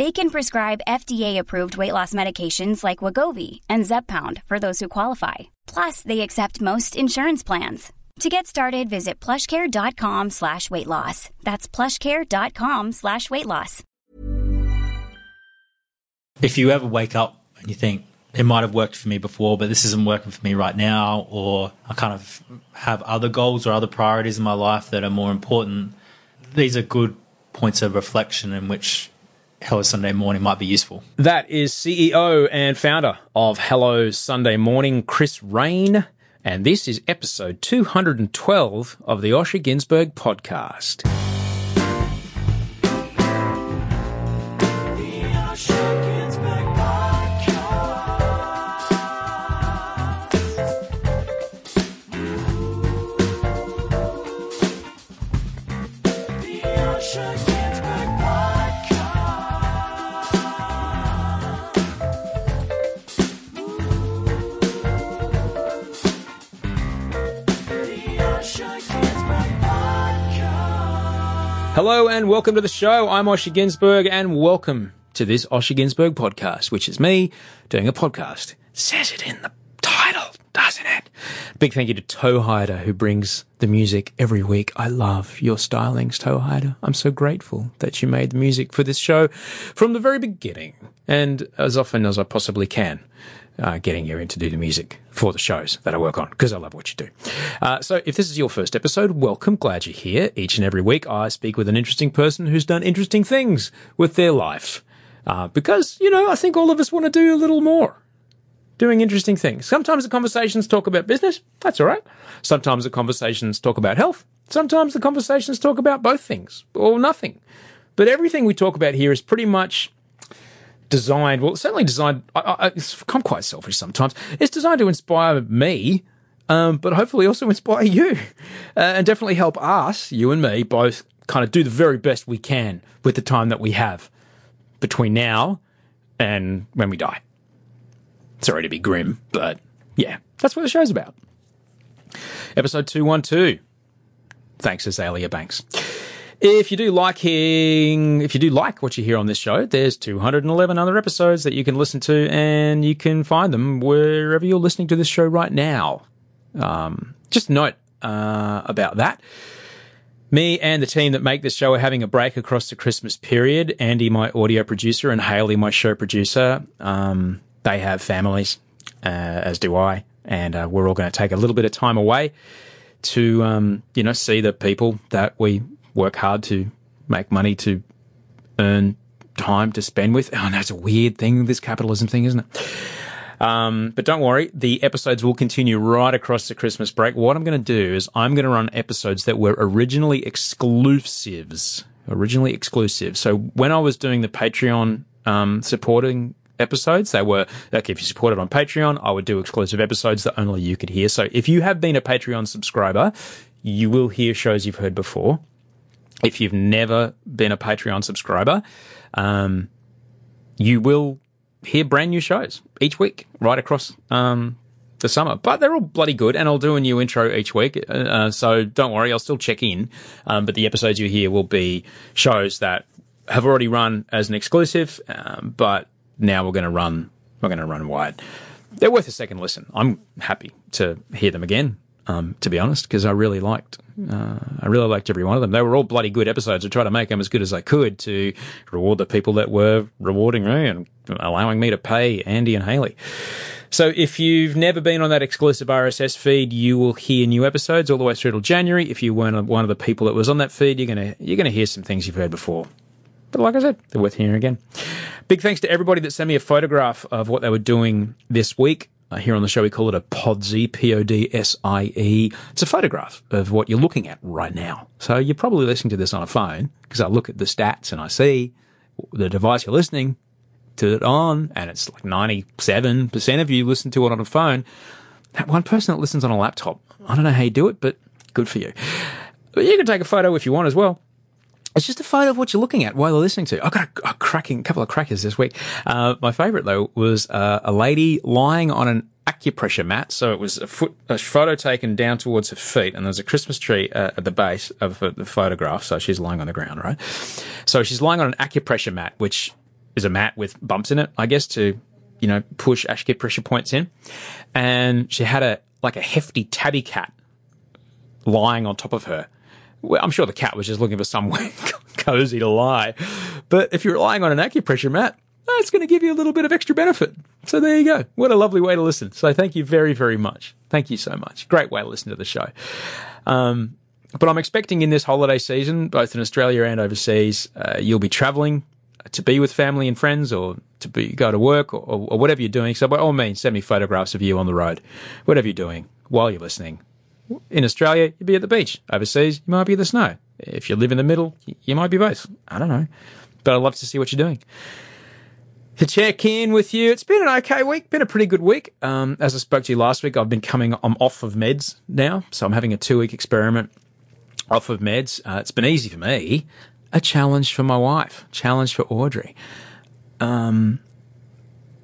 They can prescribe FDA-approved weight loss medications like Wegovy and Zepbound for those who qualify. Plus, they accept most insurance plans. To get started, visit plushcare.com slash weight loss. That's plushcare.com slash weight loss. If you ever wake up and you think, it might have worked for me before, but this isn't working for me right now, or I kind of have other goals or other priorities in my life that are more important, these are good points of reflection in which Hello Sunday Morning might be useful. That is CEO and founder of Hello Sunday Morning, Chris Raine. And this is episode 212 of the Osher Günsberg podcast. Hello and welcome to the show. I'm Osher Günsberg and welcome to this Osher Günsberg podcast, which is me doing a podcast. Says it in the title, doesn't it? Big thank you to Toehider who brings the music every week. I love your stylings, Toehider. I'm so grateful that you made the music for this show from the very beginning and as often as I possibly can uh, getting you in to do the music for the shows that I work on because I love what you do. Uh, so if this is your first episode, welcome. Glad you're here. Each and every week, I speak with an interesting person who's done interesting things with their life. Uh, because, you know, I think all of us want to do a little more. Doing interesting things. Sometimes the conversations talk about business. That's all right. Sometimes the conversations talk about health. Sometimes the conversations talk about both things or nothing. But everything we talk about here is pretty much designed, well, certainly designed, I, I'm quite selfish sometimes. It's designed to inspire me, um, but hopefully also inspire you uh, and definitely help us, you and me, both kind of do the very best we can with the time that we have between now and when we die. Sorry to be grim, but yeah, that's what the show's about. Episode 212. Thanks, Azealia Banks. If you do like hearing, if you do like what you hear on this show, there's 211 other episodes that you can listen to, and you can find them wherever you're listening to this show right now. Um, just note uh, about that. Me and the team that make this show are having a break across the Christmas period. Andy, my audio producer, and Haley, my show producer, um, they have families, uh, as do I, and uh, we're all going to take a little bit of time away to, um, you know, see the people that we work hard to make money to earn time to spend with. Oh, that's a weird thing, this capitalism thing, isn't it? Um, but don't worry, the episodes will continue right across the Christmas break. What I'm going to do is I'm going to run episodes that were originally exclusives, originally exclusive. So when I was doing the Patreon um, supporting episodes, they were like if you supported on Patreon, I would do exclusive episodes that only you could hear. So if you have been a Patreon subscriber, you will hear shows you've heard before if you've never been a Patreon subscriber, um, you will hear brand new shows each week right across um, the summer. But they're all bloody good, and I'll do a new intro each week. Uh, so don't worry, I'll still check in. Um, but the episodes you hear will be shows that have already run as an exclusive, um, but now we're going to run. We're going to run wide. They're worth a second listen. I'm happy to hear them again. Um, to be honest, because I really liked, uh, I really liked every one of them. They were all bloody good episodes. I tried to make them as good as I could to reward the people that were rewarding me and allowing me to pay Andy and Haley. So if you've never been on that exclusive RSS feed, you will hear new episodes all the way through till January. If you weren't one of the people that was on that feed, you're gonna you're gonna hear some things you've heard before. But like I said, they're worth hearing again. Big thanks to everybody that sent me a photograph of what they were doing this week. Uh, here on the show, we call it a podsie, P-O-D-S-I-E. It's a photograph of what you're looking at right now. So you're probably listening to this on a phone because I look at the stats and I see the device you're listening to it on and it's like 97% of you listen to it on a phone. That one person that listens on a laptop, I don't know how you do it, but good for you. But you can take a photo if you want as well. It's just a photo of what you're looking at while you're listening to. I got a, a cracking couple of crackers this week. Uh, my favorite though was uh, a lady lying on an acupressure mat. So it was a foot, a photo taken down towards her feet, and there's a Christmas tree uh, at the base of the photograph. So she's lying on the ground, right? So she's lying on an acupressure mat, which is a mat with bumps in it, I guess, to you know push acupressure points in. And she had a like a hefty tabby cat lying on top of her well, I'm sure the cat was just looking for somewhere cozy to lie. But if you're relying on an acupressure mat, that's going to give you a little bit of extra benefit. So there you go. What a lovely way to listen. So thank you very, very much. Thank you so much. Great way to listen to the show. Um, but I'm expecting in this holiday season, both in Australia and overseas, uh, you'll be traveling to be with family and friends or to be, go to work or, or, whatever you're doing. So by all means, send me photographs of you on the road, whatever you're doing while you're listening in Australia, you'd be at the beach. Overseas, you might be in the snow. If you live in the middle, you might be both. I don't know. But I'd love to see what you're doing. To check in with you, it's been an okay week, been a pretty good week. Um, as I spoke to you last week, I've been coming, I'm off of meds now. So I'm having a two week experiment off of meds. Uh, it's been easy for me, a challenge for my wife, challenge for Audrey. Um,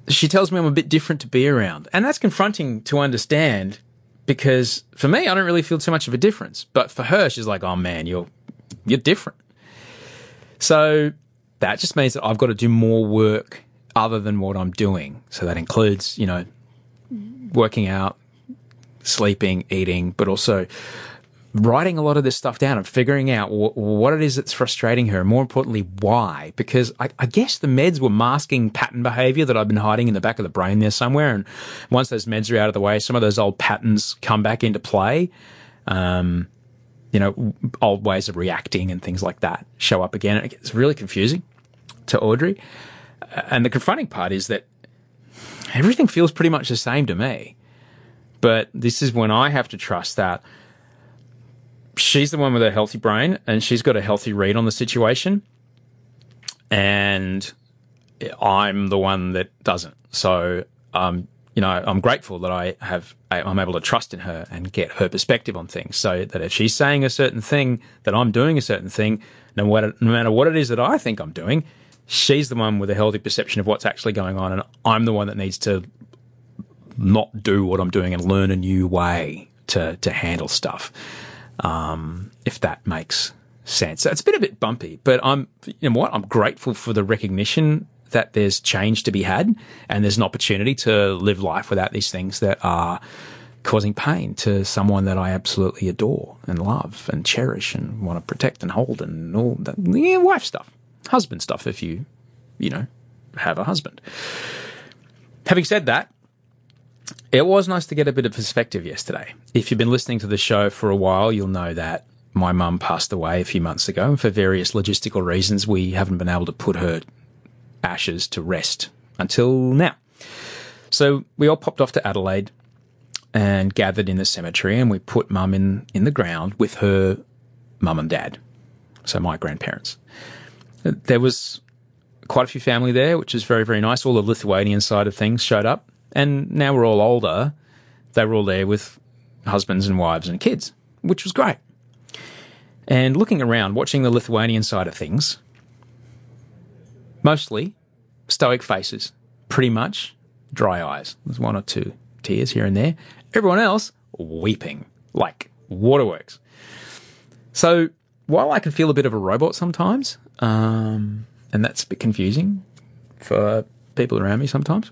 she tells me I'm a bit different to be around. And that's confronting to understand because for me, I don't really feel too much of a difference. But for her, she's like, "Oh man, you're you're different." So that just means that I've got to do more work other than what I'm doing. So that includes, you know, working out, sleeping, eating, but also writing a lot of this stuff down and figuring out what it is that's frustrating her, and more importantly, why. Because I, I, guess the meds were masking pattern behavior that I've been hiding in the back of the brain there somewhere. And once those meds are out of the way, some of those old patterns come back into play. Um, you know, old ways of reacting and things like that show up again. It's really confusing to Audrey. And the confronting part is that everything feels pretty much the same to me. But this is when I have to trust that she's the one with a healthy brain and she's got a healthy read on the situation. And I'm the one that doesn't. So, um, you know, I'm grateful that I have, I'm able to trust in her and get her perspective on things so that if she's saying a certain thing, that I'm doing a certain thing, no matter, no matter what it is that I think I'm doing, she's the one with a healthy perception of what's actually going on. And I'm the one that needs to not do what I'm doing and learn a new way to, to handle stuff um, if that makes sense. So it's been a bit bumpy, but I'm, you know what? I'm grateful for the recognition that there's change to be had and there's an opportunity to live life without these things that are causing pain to someone that I absolutely adore and love and cherish and want to protect and hold and all that yeah, wife stuff, husband stuff if you, you know, have a husband. Having said that, it was nice to get a bit of perspective yesterday. If you've been listening to the show for a while, you'll know that my mum passed away a few months ago. And for various logistical reasons, we haven't been able to put her ashes to rest until now. So we all popped off to Adelaide and gathered in the cemetery and we put mum in, in the ground with her mum and dad. So my grandparents. There was quite a few family there, which is very, very nice. All the Lithuanian side of things showed up. And now we're all older. They were all there with husbands and wives and kids, which was great. And looking around, watching the Lithuanian side of things, mostly stoic faces, pretty much dry eyes. There's one or two tears here and there. Everyone else weeping like waterworks. So while I can feel a bit of a robot sometimes, um, and that's a bit confusing for people around me sometimes,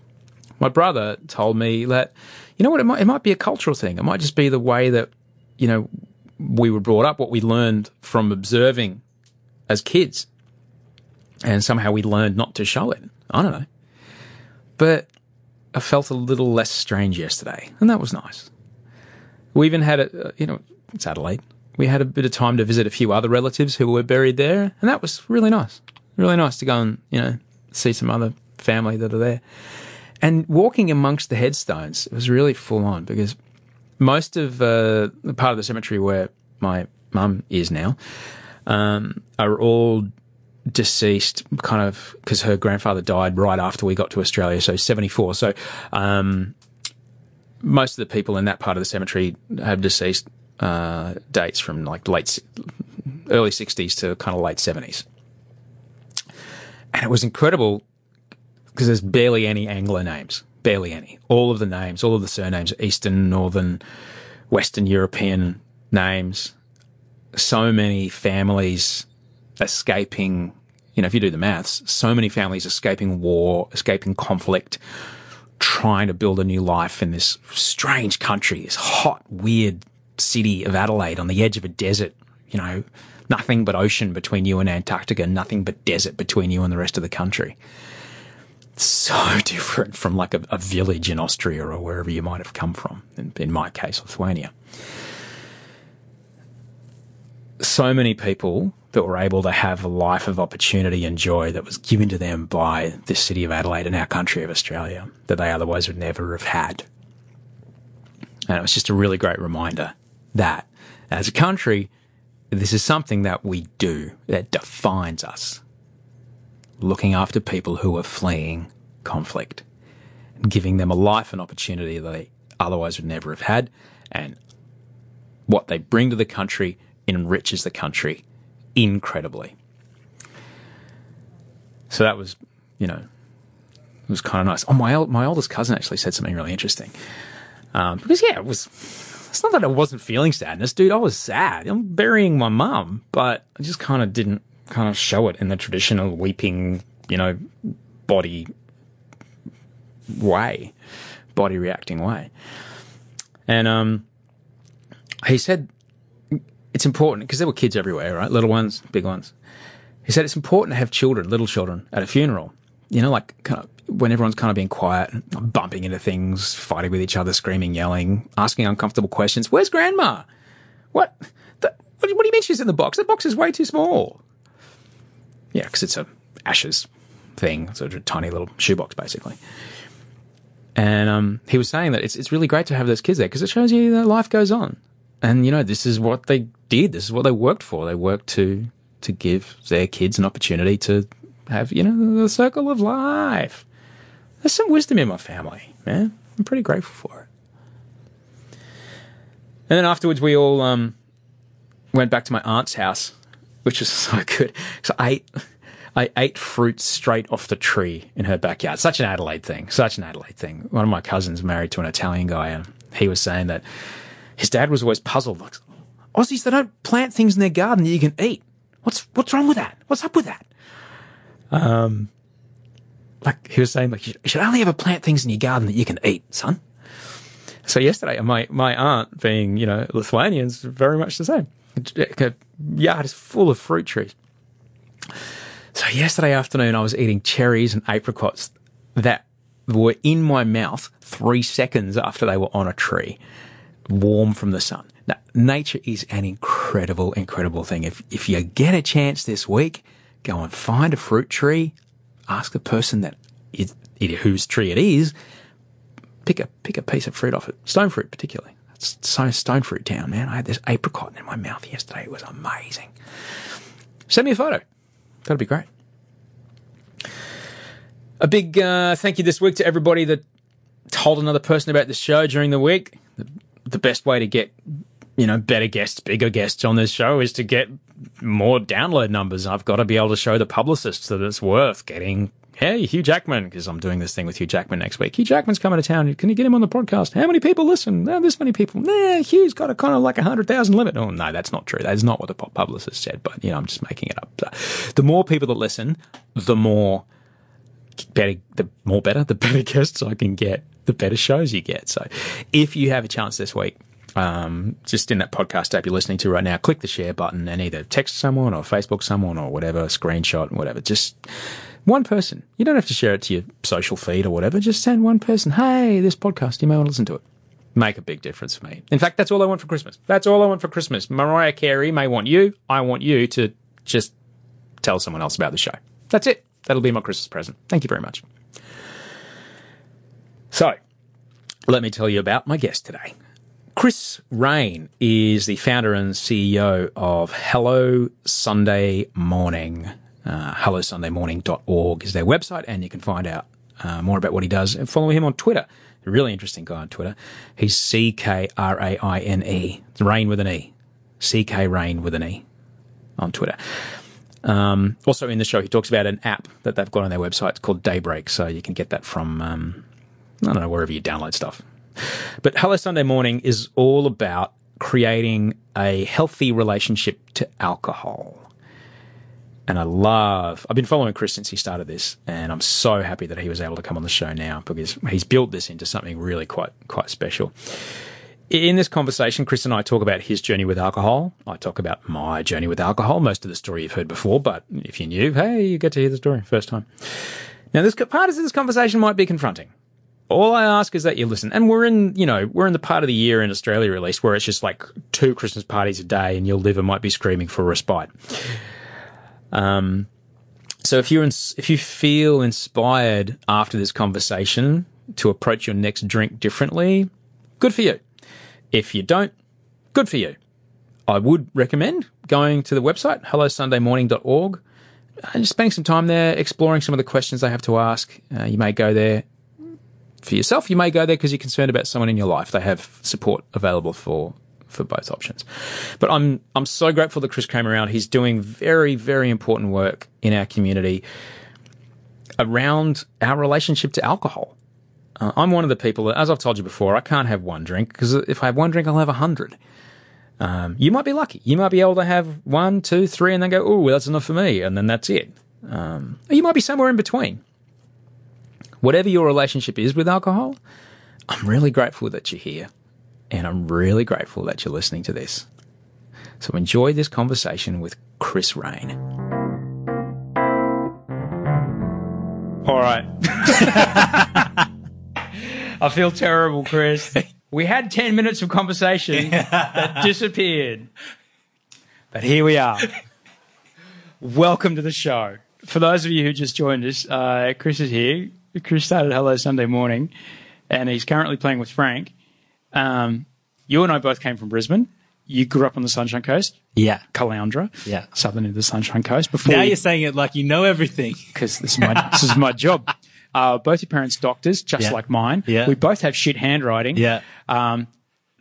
my brother told me that, you know what, it might, it might be a cultural thing. It might just be the way that, you know, we were brought up, what we learned from observing as kids. And somehow we learned not to show it. I don't know. But I felt a little less strange yesterday, and that was nice. We even had a, uh, you know, it's Adelaide. We had a bit of time to visit a few other relatives who were buried there, and that was really nice. Really nice to go and, you know, see some other family that are there. And walking amongst the headstones, it was really full on because most of uh, the part of the cemetery where my mum is now um, are all deceased kind of because her grandfather died right after we got to Australia, so 74. So um, most of the people in that part of the cemetery have deceased uh, dates from like late, early 60s to kind of late 70s. And it was incredible because there's barely any Anglo names, barely any. All of the names, all of the surnames, Eastern, Northern, Western European names. So many families escaping, you know, if you do the maths, so many families escaping war, escaping conflict, trying to build a new life in this strange country, this hot, weird city of Adelaide on the edge of a desert, you know, nothing but ocean between you and Antarctica, nothing but desert between you and the rest of the country. So different from like a, a village in Austria or wherever you might have come from, in, in my case, Lithuania. So many people that were able to have a life of opportunity and joy that was given to them by this city of Adelaide and our country of Australia that they otherwise would never have had. And it was just a really great reminder that as a country, this is something that we do that defines us. Looking after people who are fleeing conflict giving them a life and opportunity that they otherwise would never have had. And what they bring to the country enriches the country incredibly. So that was, you know, it was kind of nice. Oh, my my oldest cousin actually said something really interesting. Um, because yeah, it was. It's not that I wasn't feeling sadness, dude. I was sad. I'm burying my mum, but I just kind of didn't kind of show it in the traditional weeping, you know, body way, body reacting way. And um, he said it's important because there were kids everywhere, right? Little ones, big ones. He said it's important to have children, little children, at a funeral. You know, like kind of when everyone's kind of being quiet, bumping into things, fighting with each other, screaming, yelling, asking uncomfortable questions. Where's grandma? What? The, what, what do you mean she's in the box? The box is way too small. Yeah, because it's a ashes thing, sort of a tiny little shoebox, basically. And um, he was saying that it's it's really great to have those kids there because it shows you that life goes on. And you know, this is what they did. This is what they worked for. They worked to to give their kids an opportunity to have you know the circle of life. There's some wisdom in my family, man. I'm pretty grateful for it. And then afterwards, we all um, went back to my aunt's house, which was so good. So I I ate fruit straight off the tree in her backyard. Such an Adelaide thing. Such an Adelaide thing. One of my cousins married to an Italian guy, and he was saying that his dad was always puzzled. Like, Aussies, they don't plant things in their garden that you can eat. What's what's wrong with that? What's up with that? Um, like he was saying, like you should only ever plant things in your garden that you can eat, son. So yesterday, my my aunt, being you know Lithuanian, is very much the same. Her yard is full of fruit trees. So yesterday afternoon, I was eating cherries and apricots that were in my mouth three seconds after they were on a tree, warm from the sun. Now, nature is an incredible, incredible thing. If if you get a chance this week, go and find a fruit tree, ask the person that it, whose tree it is, pick a pick a piece of fruit off it. Stone fruit, particularly. It's so stone fruit town, man. I had this apricot in my mouth yesterday. It was amazing. Send me a photo. That'd be great. A big uh, thank you this week to everybody that told another person about the show during the week. The, the best way to get you know better guests, bigger guests on this show is to get more download numbers. I've got to be able to show the publicists that it's worth getting hey, Hugh Jackman, because I'm doing this thing with Hugh Jackman next week. Hugh Jackman's coming to town. Can you get him on the podcast? How many people listen? Oh, this many people. Nah, Hugh's got a kind of like a hundred thousand limit. Oh, no, that's not true. That is not what the publicist said, but you know, I'm just making it up. So, the more people that listen, the more better, the more better, the better guests I can get, the better shows you get. So if you have a chance this week, um, just in that podcast app you're listening to right now, click the share button and either text someone or Facebook someone or whatever, screenshot, whatever. Just one person. You don't have to share it to your social feed or whatever. Just send one person, hey, this podcast, you may want to listen to it. Make a big difference for me. In fact, that's all I want for Christmas. That's all I want for Christmas. Mariah Carey may want you. I want you to just tell someone else about the show. That's it. That'll be my Christmas present. Thank you very much. So, let me tell you about my guest today. Chris Raine is the founder and CEO of Hello Sunday Morning. Uh, HelloSundayMorning.org is their website, and you can find out uh, more about what he does and follow him on Twitter. Really interesting guy on Twitter. He's C K R A I N E. Rain with an E. C K Rain with an E on Twitter. Um, also in the show, he talks about an app that they've got on their website. It's called Daybreak, so you can get that from um, I don't know wherever you download stuff. But Hello Sunday Morning is all about creating a healthy relationship to alcohol. And I love, I've been following Chris since he started this, and I'm so happy that he was able to come on the show now because he's built this into something really quite, quite special. In this conversation, Chris and I talk about his journey with alcohol. I talk about my journey with alcohol. Most of the story you've heard before, but if you're new, hey, you get to hear the story first time. Now, this part of this conversation might be confronting all I ask is that you listen. And we're in, you know, we're in the part of the year in Australia, at least, where it's just like two Christmas parties a day and your liver might be screaming for a respite. Um, so if you if you feel inspired after this conversation to approach your next drink differently, good for you. If you don't, good for you. I would recommend going to the website hellosundaymorning.org and spending some time there exploring some of the questions they have to ask. Uh, you may go there for yourself. You may go there because you're concerned about someone in your life. They have support available for for both options. But I'm I'm so grateful that Chris came around. He's doing very very important work in our community around our relationship to alcohol. Uh, I'm one of the people that, as I've told you before, I can't have one drink because if I have one drink, I'll have a hundred. Um, you might be lucky. You might be able to have one, two, three, and then go, "Oh, that's enough for me," and then that's it. Um, you might be somewhere in between whatever your relationship is with alcohol, I'm really grateful that you're here. And I'm really grateful that you're listening to this. So enjoy this conversation with Chris Raine. All right. I feel terrible, Chris. We had 10 minutes of conversation that disappeared. But here we are. Welcome to the show. For those of you who just joined us, uh, Chris is here. Chris started Hello Sunday Morning, and he's currently playing with Frank. Um, you and I both came from Brisbane. You grew up on the Sunshine Coast. Yeah. Caloundra. Yeah. Southern end of the Sunshine Coast. Before now you- you're saying it like you know everything. because this is my this is my job. Uh, both your parents doctors, just Yeah. like mine. Yeah. We both have shit handwriting. Yeah. Um,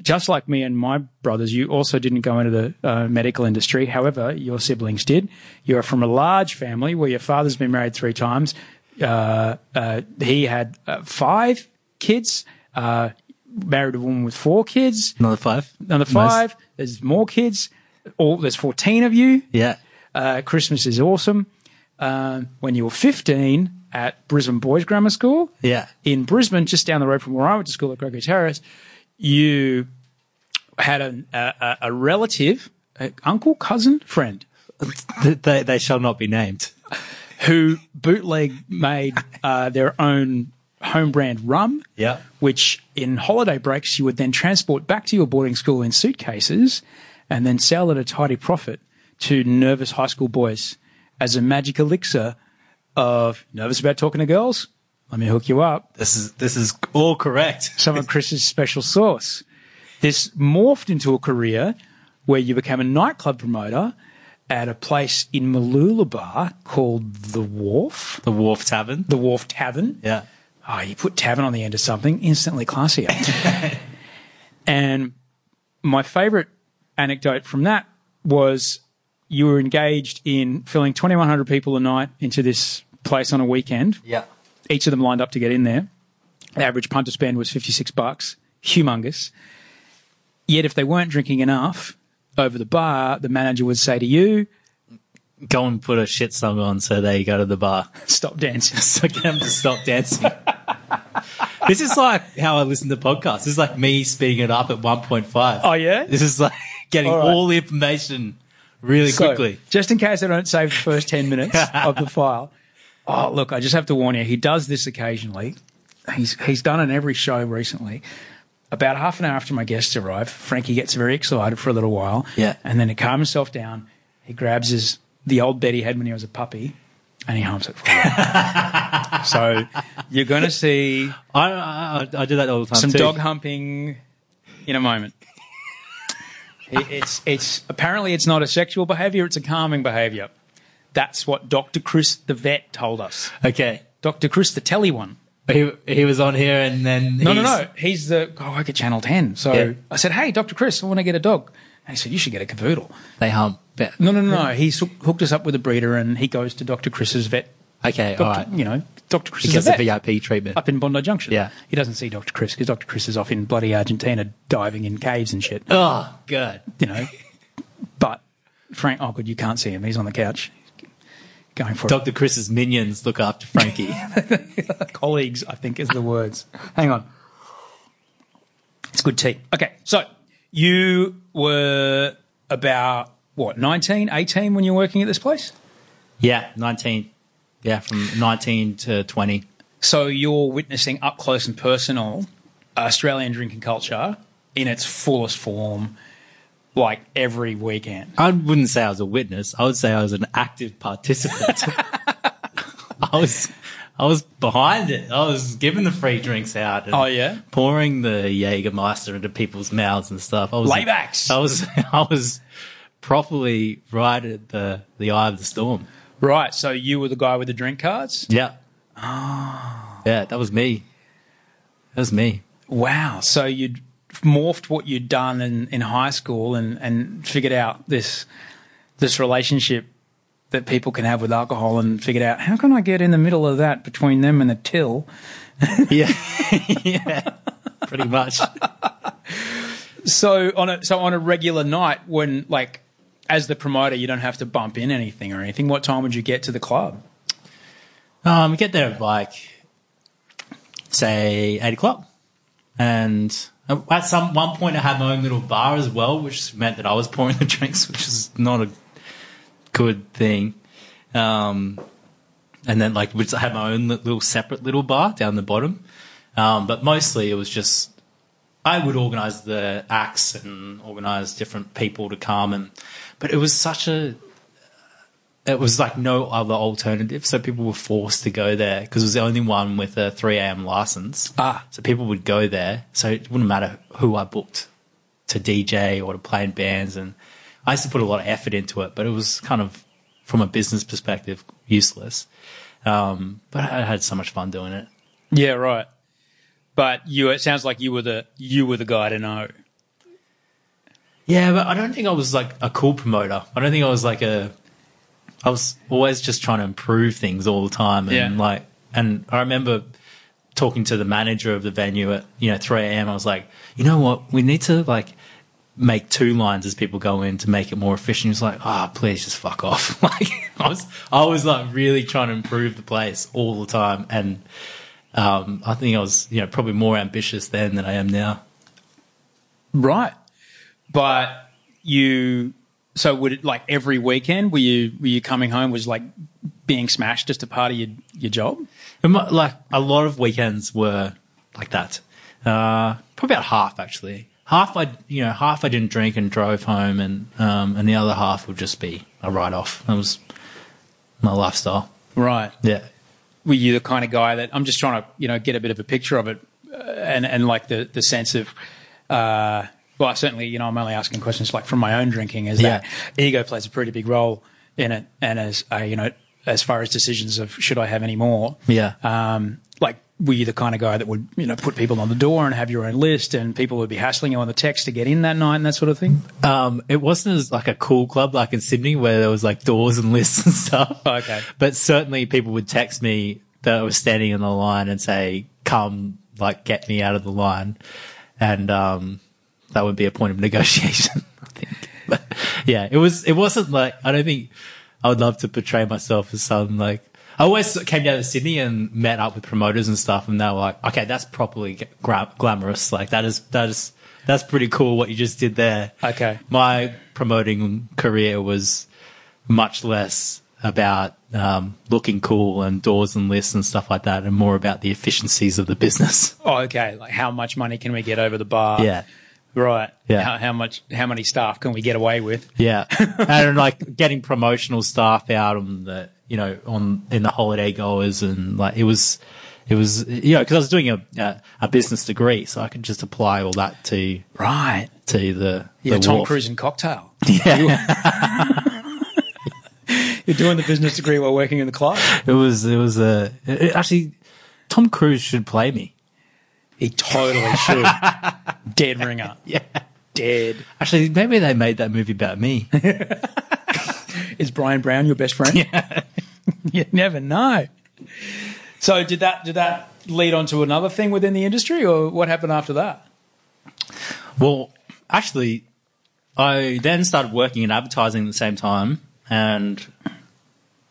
just like me and my brothers, you also didn't go into the uh, medical industry. However, your siblings did. You are from a large family where your father's been married three times. Uh, uh, he had uh, five kids. Married a woman with four kids. Another five. Another five. There's more kids. All there's fourteen of you. Yeah. Uh, Christmas is awesome. Um, when you were 15 at Brisbane Boys Grammar School Yeah. in Brisbane, just down the road from where I went to school at Gregory Terrace, you had a, a, a relative, a uncle, cousin, friend they, they shall not be named. who bootleg made uh, their own home brand rum. Yeah. Which in holiday breaks you would then transport back to your boarding school in suitcases and then sell at a tidy profit to nervous high school boys as a magic elixir of nervous about talking to girls. Let me hook you up. This is this is all correct. Some of Chris's special sauce. This morphed into a career where you became a nightclub promoter at a place in Mooloolaba called The Wharf, The Wharf Tavern. The Wharf Tavern. Yeah. Oh, you put tavern on the end of something, instantly classier. and my favorite anecdote from that was you were engaged in filling 2,100 people a night into this place on a weekend. Yeah. Each of them lined up to get in there. The average punter spend was 56 bucks. Humongous. Yet if they weren't drinking enough over the bar, the manager would say to you, Go and put a shit song on so they go to the bar. stop dancing. So get them to stop dancing. this is like how I listen to podcasts. This is like me speeding it up at 1.5. Oh, yeah? This is like getting All all, right. the information really So, quickly. just in case I don't save the first 10 minutes of the file. Oh, look, I just have to warn you, he does this occasionally. He's, he's done it in every show recently. About half an hour after my guests arrive, Frankie gets very excited for a little while. Yeah. And then to calm himself down, he grabs his the old bed he had when he was a puppy and he humps it for a while. so you're going to see I, I, I do that all the time some too. dog humping in a moment. It- it's it's apparently it's not a sexual behaviour; it's a calming behaviour. That's what Doctor Chris the vet told us. Okay. Doctor Chris the telly one. He, he was on here and then No, no, no. He's the oh, I work at Channel Ten. So Yeah. I said, "Hey, Doctor Chris, I want to get a dog." And he said, "You should get a cavoodle." They hump. No, no, no, no. He's hooked us up with a breeder, and he goes to Doctor Chris's vet. Okay, Doctor, all right. You know, Doctor Chris He is a gets the vet. VIP treatment. up in Bondi Junction. Yeah. He doesn't see Dr. Chris because Dr. Chris is off in bloody Argentina diving in caves and shit, Oh, God. you know. But Frank, oh, good, you can't see him. He's on the couch going for Dr. Chris's minions look after Frankie. Colleagues, I think, is the words. Hang on. It's good tea. Okay, so you were about, what, 19, 18 when you were working at this place? yeah, 19. Yeah, from 19 to 20. So you're witnessing up close and personal Australian drinking culture in its fullest form, like every weekend. I wouldn't say I was a witness. I would say I was an active participant. I was, I was behind it. I was giving the free drinks out. and Oh, yeah? pouring the Jägermeister into people's mouths and stuff. I was Laybacks. I was, I was properly right at the the eye of the storm. Right. So you were the guy with the drink cards? Yeah. Oh. Yeah, that was me. That was me. Wow. So you'd morphed what you'd done in, in high school and, and figured out this this relationship that people can have with alcohol and figured out how can I get in the middle of that between them and the till? Yeah, yeah, pretty much. So on a so on a regular night when like as the promoter you don't have to bump in anything or anything, what time would you get to the club? Um, we get there at like say eight o'clock, and at some one point I had my own little bar as well, which meant that I was pouring the drinks, which is not a good thing. Um, and then like which I had my own little separate little bar down the bottom, um, but mostly it was just I would organise the acts and organise different people to come, and but it was such a it was like no other alternative, so people were forced to go there because it was the only one with a 3 a.m. license. Ah. so people would go there. So it wouldn't matter who I booked to DJ or to play in bands, and I used to put a lot of effort into it, but it was kind of from a business perspective useless. Um, but I had so much fun doing it. Yeah, right. But you it sounds like you were the you were the guy to know. Yeah, but I don't think I was like a cool promoter. I don't think I was like a. I was always just trying to improve things all the time, and Yeah. like, and I remember talking to the manager of the venue at you know 3 a.m. I was like, you know what, we need to like make two lines as people go in to make it more efficient. He was like, ah, please just fuck off. like I was, I was like really trying to improve the place all the time, and um, I think I was you know probably more ambitious then than I am now. Right. But you so would it like every weekend were you were you coming home was like being smashed just a part of your your job? Like a lot of weekends were like that. Uh, probably about half actually. Half I, you know, half I didn't drink and drove home, and um, and the other half would just be a write off. That was my lifestyle. Right. Yeah, Were you the kind of guy that I'm just trying to, you know, get a bit of a picture of it uh, and and like the the sense of uh well, certainly, you know, I'm only asking questions like from my own drinking is that ego plays a pretty big role in it and as uh, you know, as far as decisions of should I have any more. yeah. um, were you the kind of guy that would you know put people on the door and have your own list, and people would be hassling you on the text to get in that night and that sort of thing? Um, it wasn't as like a cool club like in Sydney where there was like doors and lists and stuff. Okay. But certainly people would text me that I was standing in the line and say, come, like, get me out of the line. And, um, that would be a point of negotiation, I think. But yeah, it was, it wasn't like, I don't think I would love to portray myself as some like, I always came down to Sydney and met up with promoters and stuff, and they were like, "Okay, that's properly gra- glamorous. Like that is that is that's pretty cool what you just did there." Okay. my promoting career was much less about um, looking cool and doors and lists and stuff like that, and more about the efficiencies of the business. Oh, okay. Like how much money can we get over the bar? Yeah. Right. Yeah. How, how much? How many staff can we get away with? Yeah, and like getting promotional staff out on the you know on in the holiday goers and like it was it was you know because I was doing a, a a business degree, so I could just apply all that to Right. to the Yeah. the Tom wharf. Cruise and cocktail. Yeah. You're doing the business degree while working in the club. It was it was a it- actually Tom Cruise should play me. He totally should. Dead ringer. Yeah. Dead. Actually, maybe they made that movie about me. Is Bryan Brown your best friend? Yeah. you never know. So did that did that lead on to another thing within the industry, or what happened after that? Well, actually, I then started working in advertising at the same time, and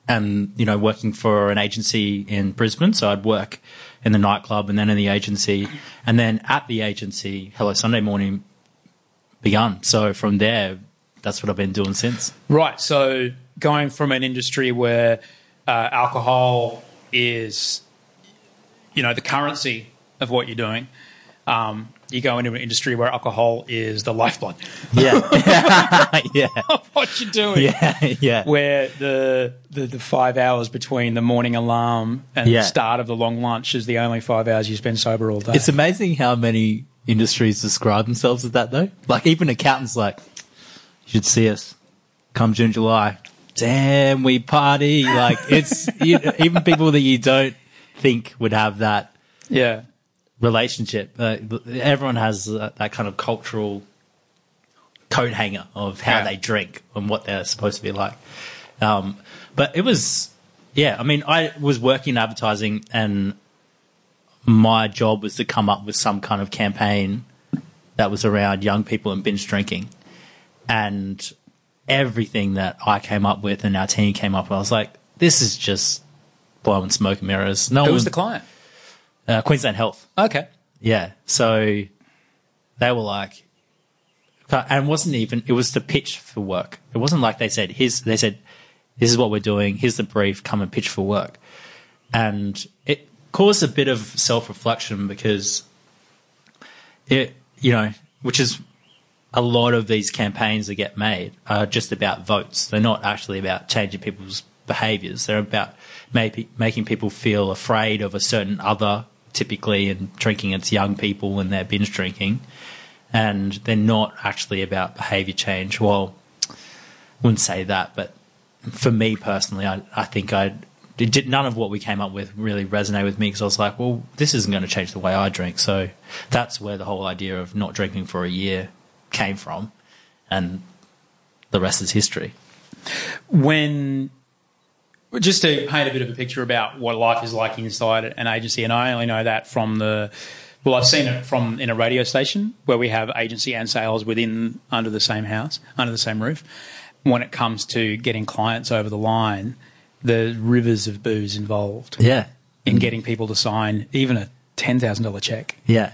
and you know working for an agency in Brisbane. So I'd work in the nightclub and then in the agency, and then at the agency, Hello Sunday Morning begun. So from there, that's what I've been doing since. Right. So going from an industry where uh, alcohol is, you know, the currency of what you're doing, um, you go into an industry where alcohol is the lifeblood Yeah, yeah, what you're doing. yeah, yeah. Where the, the the five hours between the morning alarm and Yeah. the start of the long lunch is the only five hours you spend sober all day. It's amazing how many industries describe themselves as that, though. Like even accountants, like you should see us come June, July. Damn, we party! Like it's you, even people that you don't think would have that yeah. relationship. Uh, everyone has uh, that kind of cultural coat hanger of how Yeah. they drink and what they're supposed to be like. Um, but it was, yeah. I mean, I was working in advertising, and my job was to come up with some kind of campaign that was around young people and binge drinking, and everything that I came up with and our team came up with, I was like, this is just blowing smoke and mirrors. No Who one, was the client? uh, Queensland Health. Okay. Yeah. So they were like, and it wasn't even, it was the pitch for work. It wasn't like they said, here's, they said, this is what we're doing. Here's the brief. Come and pitch for work. And it caused a bit of self reflection because it, you know, which is a lot of these campaigns that get made are just about votes. They're not actually about changing people's behaviors. They're about maybe making people feel afraid of a certain other, typically, and drinking it's young people and they're binge drinking. And they're not actually about behavior change. Well, I wouldn't say that, but for me personally, I, I think I did none of what we came up with really resonate with me because I was like, well, this isn't going to change the way I drink. So that's where the whole idea of not drinking for a year came from, and the rest is history. when just to paint a bit of a picture about what life is like inside an agency, and I only know that from the well, I've seen it from in a radio station where we have agency and sales within under the same house, under the same roof. When it comes to getting clients over the line, the rivers of booze involved Yeah, in getting people to sign even a ten thousand dollar check. yeah,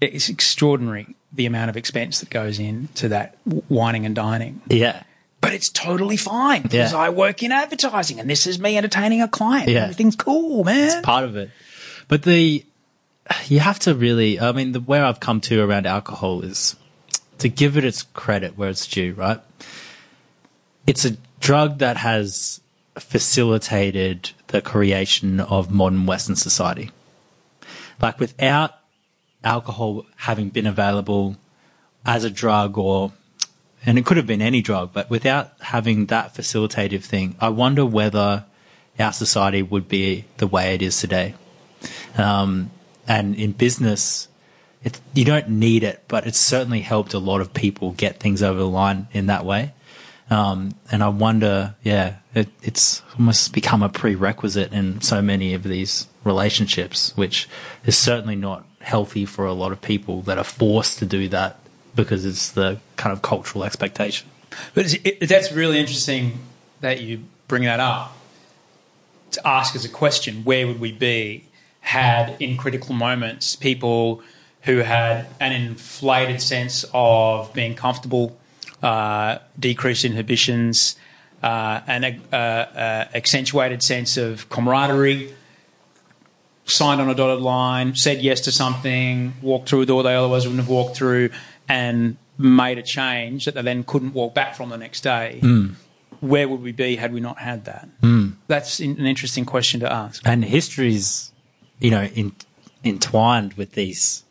It's extraordinary the amount of expense that goes into that wining and dining yeah, but it's totally fine because Yeah. I work in advertising and this is me entertaining a client. Yeah. Everything's cool, man. It's part of it. But the you have to really. I mean, the where I've come to around alcohol is to give it its credit where it's due. Right? It's a drug that has facilitated the creation of modern Western society. Like without alcohol having been available as a drug or and it could have been any drug, but without having that facilitative thing, I wonder whether our society would be the way it is today. Um, and in business, it, you don't need it, but it's certainly helped a lot of people get things over the line in that way. Um, and I wonder, yeah, it, it's almost become a prerequisite in so many of these relationships, which is certainly not healthy for a lot of people that are forced to do that because it's the kind of cultural expectation. But it, that's really interesting that you bring that up to ask as a question where would we be had in critical moments people who had an inflated sense of being comfortable, uh, decreased inhibitions, uh, an uh, uh, accentuated sense of camaraderie, signed on a dotted line, said yes to something, walked through a door they otherwise wouldn't have walked through, and made a change that they then couldn't walk back from the next day. Mm. Where would we be had we not had that? Mm. That's an interesting question to ask. And history's, you know, in, entwined with these,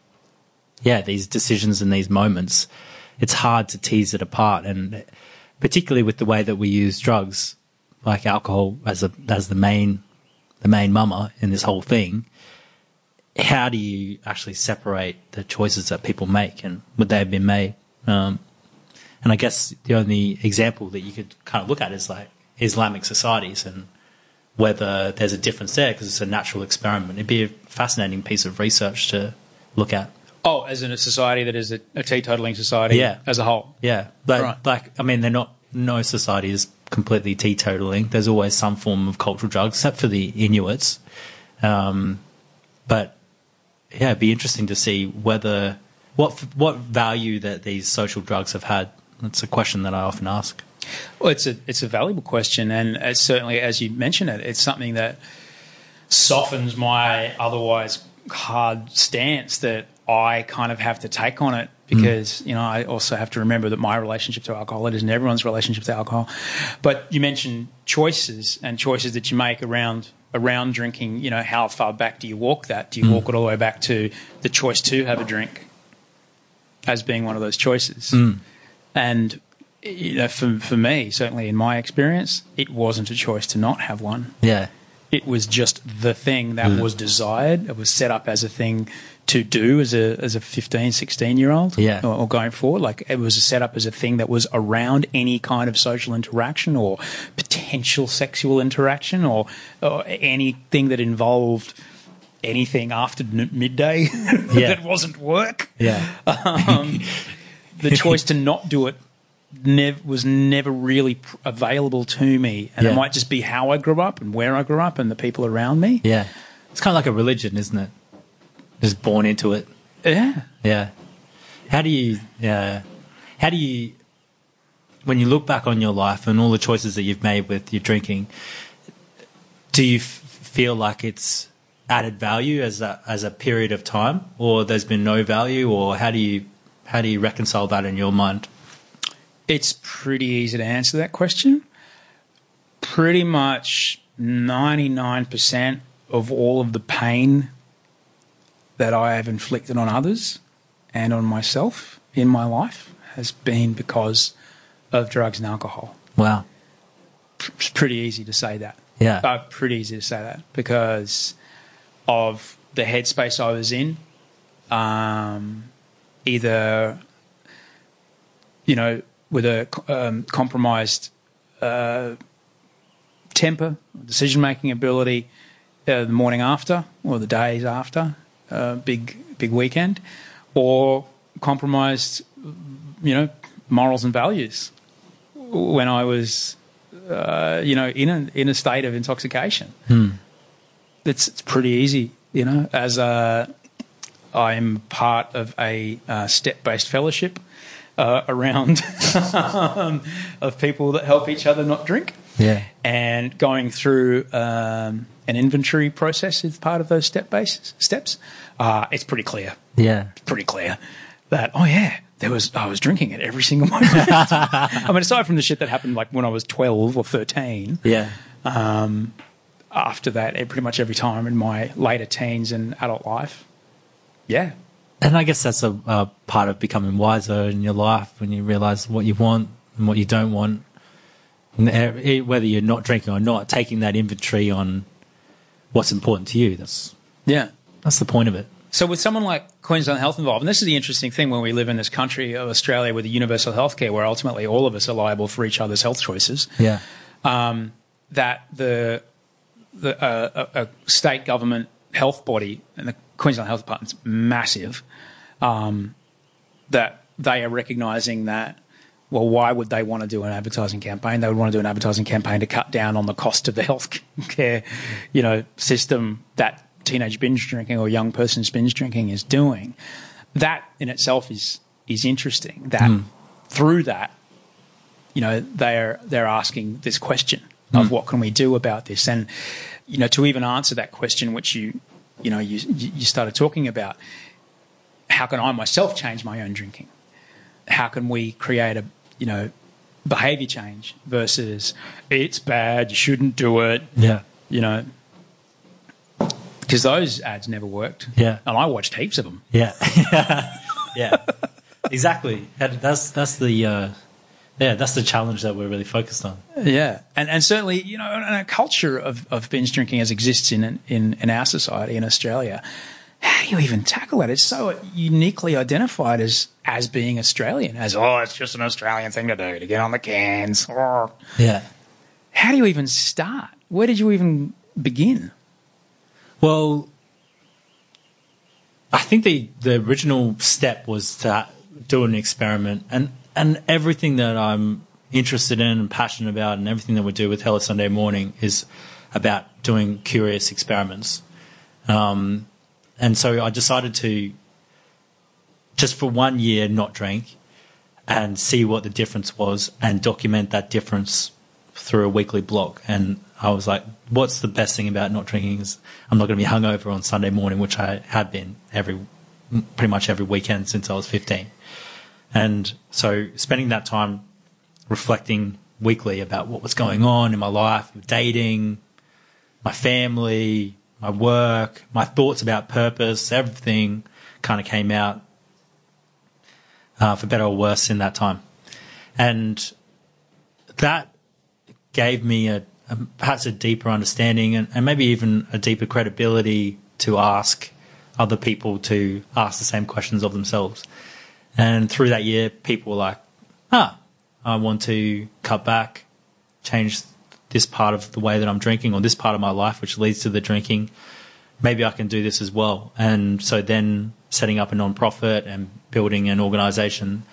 yeah, these decisions and these moments. It's hard to tease it apart, and particularly with the way that we use drugs, like alcohol as a as the main the main mama in this whole thing. How do you actually separate the choices that people make, and would they have been made? Um, and I guess the only example that you could kind of look at is like Islamic societies and whether there's a difference there because it's a natural experiment. It'd be a fascinating piece of research to look at. Oh, as in a society that is a, a teetotaling society Yeah. as a whole. Yeah, but Right. like I mean, they're not. No society is completely teetotaling. There's always some form of cultural drug, except for the Inuits. Um, but yeah, it'd be interesting to see whether what what value that these social drugs have had. That's a question that I often ask. Well, it's a it's a valuable question, and it's certainly, as you mentioned it, it's something that softens my otherwise hard stance that I kind of have to take on it because you know I also have to remember that my relationship to alcohol it isn't everyone's relationship to alcohol. But you mentioned choices and choices that you make around around drinking. You know, how far back do you walk that? Do you hmm. walk it all the way back to the choice to have a drink as being one of those choices? Hmm. And you know, for for me, certainly in my experience, it wasn't a choice to not have one. Yeah, It was just the thing that hmm. was desired. It was set up as a thing to do as a as a 15, 16 year old. Yeah. Or, or going forward. Like it was set up as a thing that was around any kind of social interaction or potential sexual interaction or, or anything that involved anything after n- midday Yeah. that wasn't work yeah, um, the choice to not do it nev- was never really pr- available to me. And Yeah. it might just be how I grew up and where I grew up and the people around me. yeah. It's kind of like a religion, isn't it? Just born into it. Yeah. Yeah. How do you, yeah, how do you, when you look back on your life and all the choices that you've made with your drinking, do you f- feel like it's added value as a, as a period of time or there's been no value or how do you, how do you reconcile that in your mind? It's pretty easy to answer that question. Pretty much 99% of all of the pain that I have inflicted on others and on myself in my life has been because of drugs and alcohol. Wow. It's pretty easy to say that. Yeah. Uh, pretty easy to say that because of the headspace I was in. Um, either, you know, with a um, compromised uh, temper, decision making ability, uh, the morning after or the days after, uh, big big weekend, or compromised, you know, morals and values when I was uh, you know, in a in a state of intoxication. It's it's pretty easy, you know. As a, I'm part of a uh, step based fellowship uh, around of people that help each other not drink. Yeah. And going through um, an inventory process is part of those step based steps. Uh, it's pretty clear Yeah. pretty clear that oh yeah there was I was drinking it every single moment. I mean aside from the shit that happened like when I was 12 or 13 Yeah. after that eh, pretty much every time in my later teens and adult life yeah And I guess that's a, a part of becoming wiser in your life when you realize what you want and what you don't want. And eh, whether you're not drinking or not, taking that inventory on what's important to you. That's Yeah. That's the point of it. So with someone like Queensland Health involved, and this is the interesting thing when we live in this country of Australia with a universal healthcare, where ultimately all of us are liable for each other's health choices. Yeah. that the the uh, a, a state government health body and the Queensland Health Department's massive. Um, that they are recognising that. Well, why would they want to do an advertising campaign? They would want to do an advertising campaign to cut down on the cost of the healthcare, you know, system that teenage binge drinking or young person's binge drinking is doing. That in itself is is interesting. That hmm. through that, you know, they're they're asking this question of hmm. what can we do about this, and you know, to even answer that question, which you you know you you started talking about, how can I myself change my own drinking? How can we create a you know behavior change versus it's bad, you shouldn't do it, Yeah. you know. Because those ads never worked. Yeah. And I watched heaps of them. Yeah. yeah. Exactly. That's that's the uh, yeah that's the challenge that we're really focused on. Yeah, and and certainly you know, and a culture of, of binge drinking as exists in, in in our society in Australia. How do you even tackle that? It's so uniquely identified as as being Australian, as oh, it's just an Australian thing to do to get on the cans. Oh. Yeah. How do you even start? Where did you even begin? Well, I think the the original step was to do an experiment, and and everything that I'm interested in and passionate about, and everything that we do with Hello Sunday Morning is about doing curious experiments. Um, and so I decided to just for one year not drink and see what the difference was and document that difference through a weekly blog. And I was like, what's the best thing about not drinking is I'm not going to be hungover on Sunday morning, which I had been every, pretty much every weekend since I was 15. And so spending that time reflecting weekly about what was going on in my life, dating, my family, my work, my thoughts about purpose, everything kind of came out uh, for better or worse in that time. And that gave me a, a perhaps a deeper understanding and, and maybe even a deeper credibility to ask other people to ask the same questions of themselves. And through that year, people were like, ah, I want to cut back, change this part of the way that I'm drinking or this part of my life, which leads to the drinking. Maybe I can do this as well. And so then setting up a non-profit and building an organization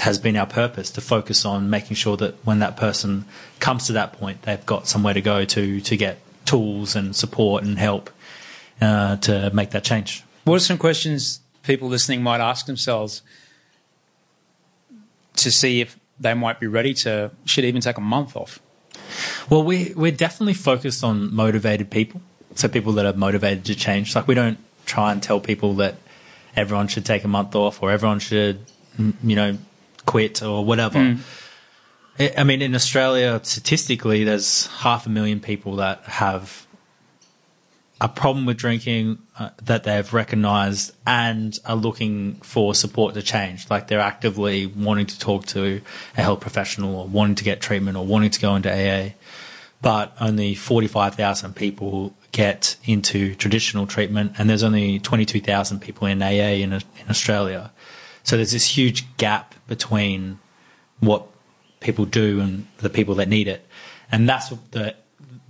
has been our purpose to focus on making sure that when that person comes to that point, they've got somewhere to go to to get tools and support and help uh, to make that change. What are some questions people listening might ask themselves to see if they might be ready to should even take a month off? Well, we we're definitely focused on motivated people, so people that are motivated to change. Like we don't try and tell people that everyone should take a month off or everyone should, you know, quit or whatever. I- I mean, in Australia, statistically, there's half a million people that have a problem with drinking uh, that they've recognized and are looking for support to change. Like they're actively wanting to talk to a health professional or wanting to get treatment or wanting to go into AA. But only 45,000 people get into traditional treatment and there's only 22,000 people in AA in, in Australia. So there's this huge gap between what people do and the people that need it. And that's the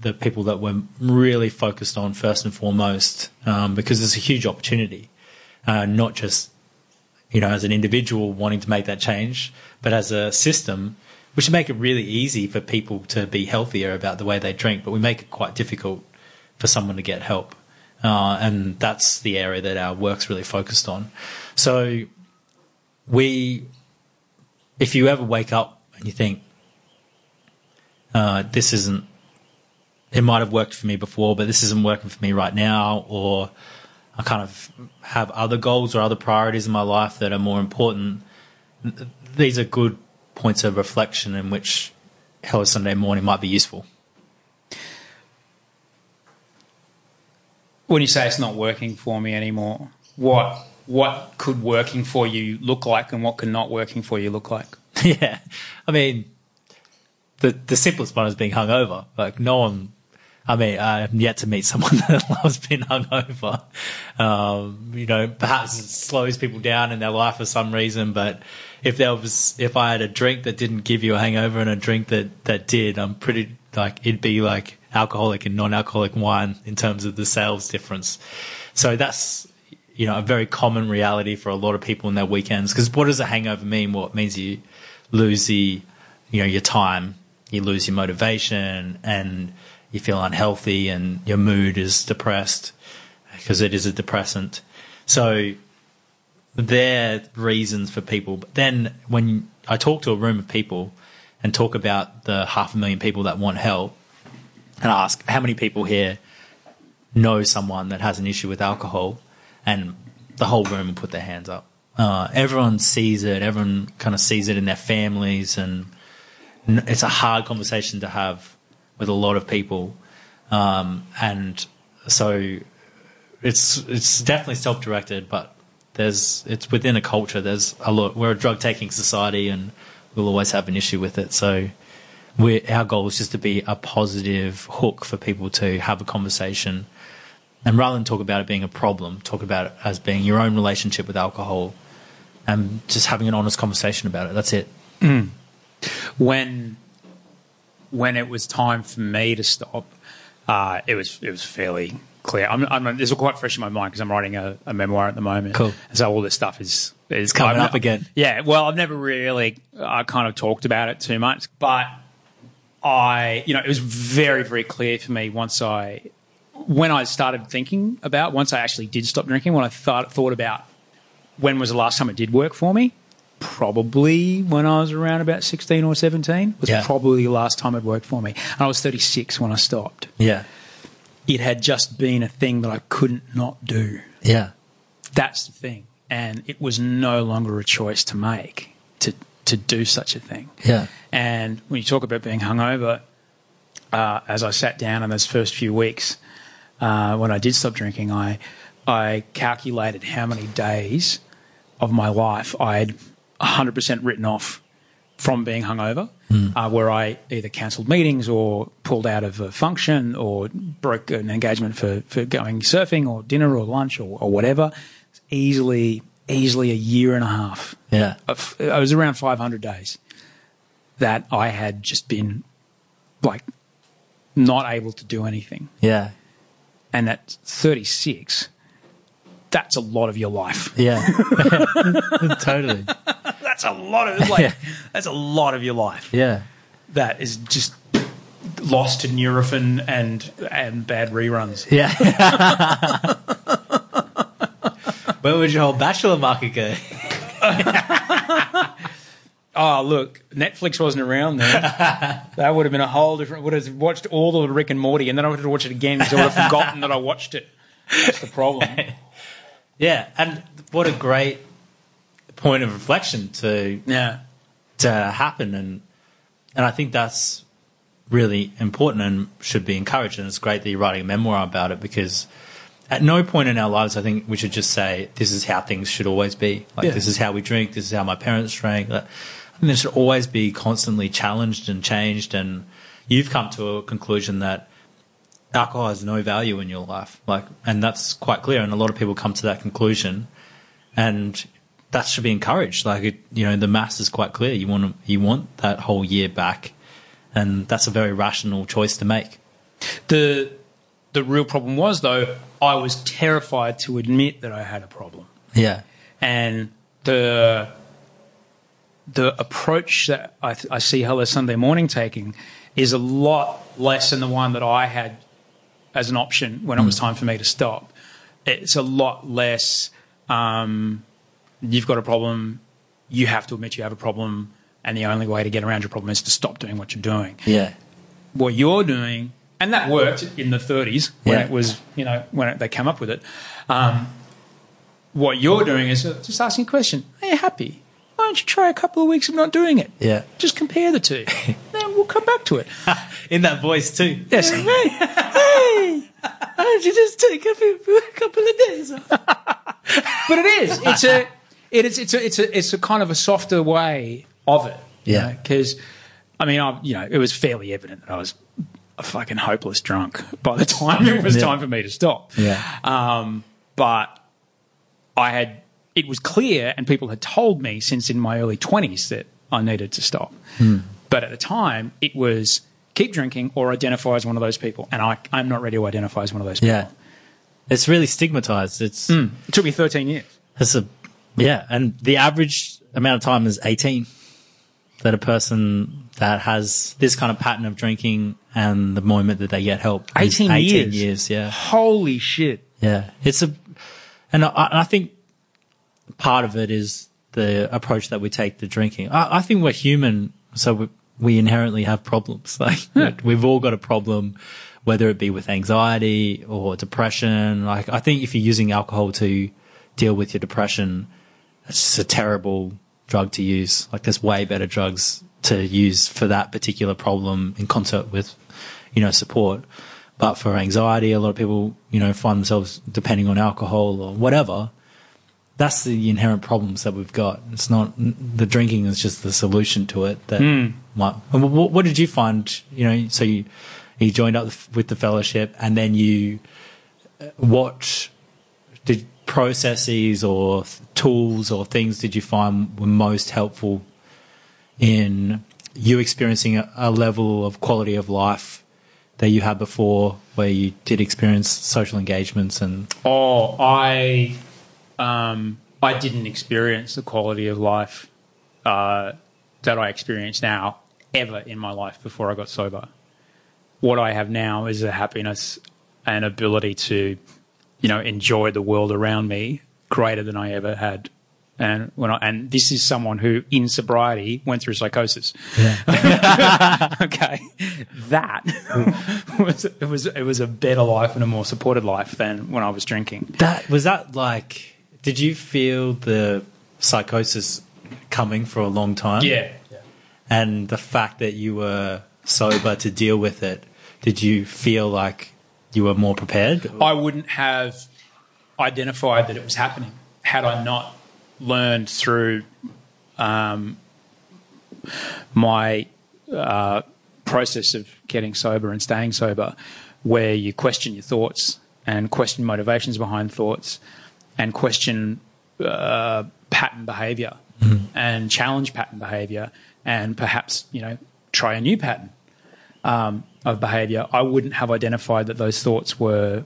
the people that we're really focused on first and foremost, um, because there's a huge opportunity, uh, not just you know as an individual wanting to make that change, but as a system, we should make it really easy for people to be healthier about the way they drink, but we make it quite difficult for someone to get help, uh, and that's the area that our work's really focused on. So we, if you ever wake up and you think uh, this isn't it might have worked for me before, but this isn't working for me right now, or I kind of have other goals or other priorities in my life that are more important. These are good points of reflection in which Hello Sunday morning might be useful. When you say it's not working for me anymore, what what could working for you look like, and what could not working for you look like? yeah, I mean, the the simplest one is being hungover. Like no one, I mean, I've yet to meet someone that loves being hungover. Um, you know, perhaps it slows people down in their life for some reason, but if there was, if I had a drink that didn't give you a hangover and a drink that, that did, I'm pretty, like, it'd be like alcoholic and non-alcoholic wine in terms of the sales difference. So that's, you know, a very common reality for a lot of people in their weekends. Because what does a hangover mean? Well, it means you lose the, you know, your time, you lose your motivation, and you feel unhealthy, and your mood is depressed because it is a depressant. So they're reasons for people. But then when I talk to a room of people and talk about the half a million people that want help, and ask how many people here know someone that has an issue with alcohol, and the whole room will put their hands up. Uh, everyone sees it. Everyone kind of sees it in their families, and it's a hard conversation to have with a lot of people. Um, and so it's it's definitely self directed, but there's it's within a culture. There's a lot. We're a drug taking society, and we'll always have an issue with it. So we our goal is just to be a positive hook for people to have a conversation, and rather than talk about it being a problem, talk about it as being your own relationship with alcohol, and just having an honest conversation about it. That's it. when when it was time for me to stop, uh, it was it was fairly clear. I'm, I'm this is quite fresh in my mind because I'm writing a, a memoir at the moment. Cool. And so all this stuff is is coming I've- up again. Yeah. Well, I've never really uh, kind of talked about it too much, but I, you know, it was very very clear for me once I when I started thinking about once I actually did stop drinking, when I thought thought about when was the last time it did work for me? Probably when I was around about 16 or 17 was Yeah. probably the last time it worked for me. And I was 36 when I stopped. Yeah, It had just been a thing that I couldn't not do. yeah, That's the thing. And it was no longer a choice to make to, to do such a thing. yeah, And when you talk about being hungover, uh, as I sat down in those first few weeks, uh, when I did stop drinking, I I calculated how many days of my life I had 100% written off from being hungover, uh, where I either cancelled meetings or pulled out of a function or broke an engagement for, for going surfing or dinner or lunch or, or whatever. Easily, easily a year and a half yeah, I was around 500 days that I had just been like not able to do anything. yeah, And at 36, that's a lot of your life. yeah. totally. That's a lot of like that's a lot of your life Yeah, that is just lost to Nurofen and and bad reruns. yeah. Where would your whole bachelor market go? Oh, look, Netflix wasn't around then. that would have been a whole different. Would have watched all of Rick and Morty, and then I would have watched it again because I would have forgotten that I watched it. That's the problem. Yeah, and what a great point of reflection to Yeah. to happen, and and I think that's really important and should be encouraged. And it's great that you're writing a memoir about it because at no point in our lives, I think we should just say this is how things should always be. Like Yeah. this is how we drink. This is how my parents drank. Like, I think there should always be constantly challenged and changed. And you've come to a conclusion that alcohol has no value in your life. Like, and that's quite clear. And a lot of people come to that conclusion, and that should be encouraged. Like, it, you know, the mass is quite clear. You want to, you want that whole year back, and that's a very rational choice to make. The the real problem was though I was terrified to admit that I had a problem, Yeah, and the the approach that I, I see Hello Sunday Morning taking is a lot less than the one that I had as an option when it was time for me to stop. It's a lot less. Um, you've got a problem. You have to admit you have a problem, and the only way to get around your problem is to stop doing what you're doing yeah, what you're doing, and that worked in the 30s when Yeah. it was, you know, when it, they came up with it. Um, what you're doing is just asking a question: Are you happy? Why don't you try a couple of weeks of not doing it? yeah. Just compare the two. then we'll come back to it. In that voice too. Yes. hey, hey, why don't you just take a, couple of days off? but it is. It's a. It is. It's a. It's a. It's a kind of a softer way of it. Yeah. Because, I mean, I, you know, it was fairly evident that I was a fucking hopeless drunk by the time it was Yeah. time for me to stop. Yeah. Um, but I had, it was clear, and people had told me since in my early 20s that I needed to stop. Hmm. But at the time, it was keep drinking or identify as one of those people. And I, I'm not ready to identify as one of those people. Yeah. It's really stigmatized. It's, hmm. It took me 13 years. it's a, yeah. And the average amount of time is 18 that a person that has this kind of pattern of drinking and the moment that they get help. 18 18 years. years. Yeah. Holy shit. Yeah, it's a, and I, I think part of it is the approach that we take to drinking. I, I think we're human, so we, we inherently have problems. Like we've all got a problem, whether it be with anxiety or depression. Like I think if you're using alcohol to deal with your depression, it's just a terrible drug to use. Like there's way better drugs to use for that particular problem in concert with, you know, support. But for anxiety, a lot of people, you know, find themselves depending on alcohol or whatever. That's the inherent problems that we've got. It's not the drinking is just the solution to it. That might, what, what did you find? You know, so you you joined up with the fellowship, and then you uh, what did processes or tools or things did you find were most helpful in you experiencing a, a level of quality of life that you had before where you did experience social engagements and Oh, I, um, I didn't experience the quality of life uh, that I experience now ever in my life before I got sober. What I have now is a happiness and ability to, you know, enjoy the world around me greater than I ever had. And when I, and this is someone who, in sobriety, went through psychosis. okay, that was it was it was a better life and a more supported life than when I was drinking. that was that like did you feel the psychosis coming for a long time? Yeah, and the fact that you were sober to deal with it did you feel like you were more prepared? I wouldn't have identified that it was happening had I not learned through um, my uh, process of getting sober and staying sober, where you question your thoughts and question motivations behind thoughts and question uh, pattern behavior and challenge pattern behavior and perhaps you know try a new pattern um, of behavior. I wouldn't have identified that those thoughts were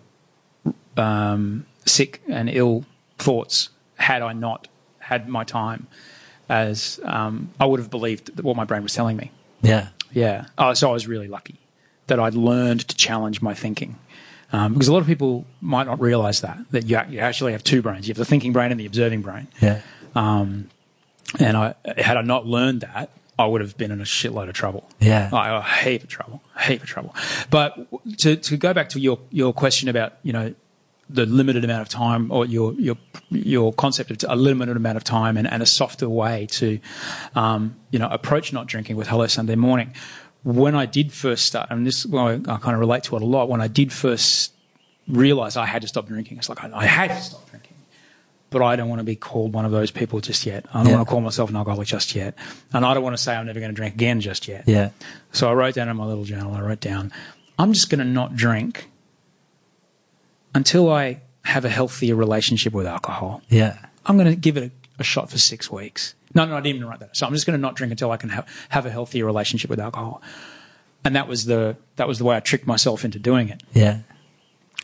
um, sick and ill thoughts had I not had my time as um, I would have believed what my brain was telling me. yeah Yeah. Oh, so I was really lucky that I'd learned to challenge my thinking. Um, because a lot of people might not realize that, that you, you actually have two brains. You have the thinking brain and the observing brain. yeah And I, had I not learned that, I would have been in a shitload of trouble. Yeah. Like, a heap of trouble, heap of trouble. But to, to go back to your, your question about, you know, the limited amount of time or your, your, your concept of a limited amount of time and, and a softer way to, um, you know, approach not drinking with Hello Sunday Morning. When I did first start, and this, well, I, I kind of relate to it a lot. When I did first realize I had to stop drinking, it's like, I, I had to stop drinking but I don't want to be called one of those people just yet. I don't Yeah. want to call myself an alcoholic just yet. And I don't want to say I'm never going to drink again just yet. yeah So I wrote down in my little journal, I wrote down, I'm just going to not drink until I have a healthier relationship with alcohol. yeah I'm going to give it a, a shot for six weeks. No, no, I didn't even write that. So I'm just going to not drink until I can have, have a healthier relationship with alcohol. And that was the that was the way I tricked myself into doing it. yeah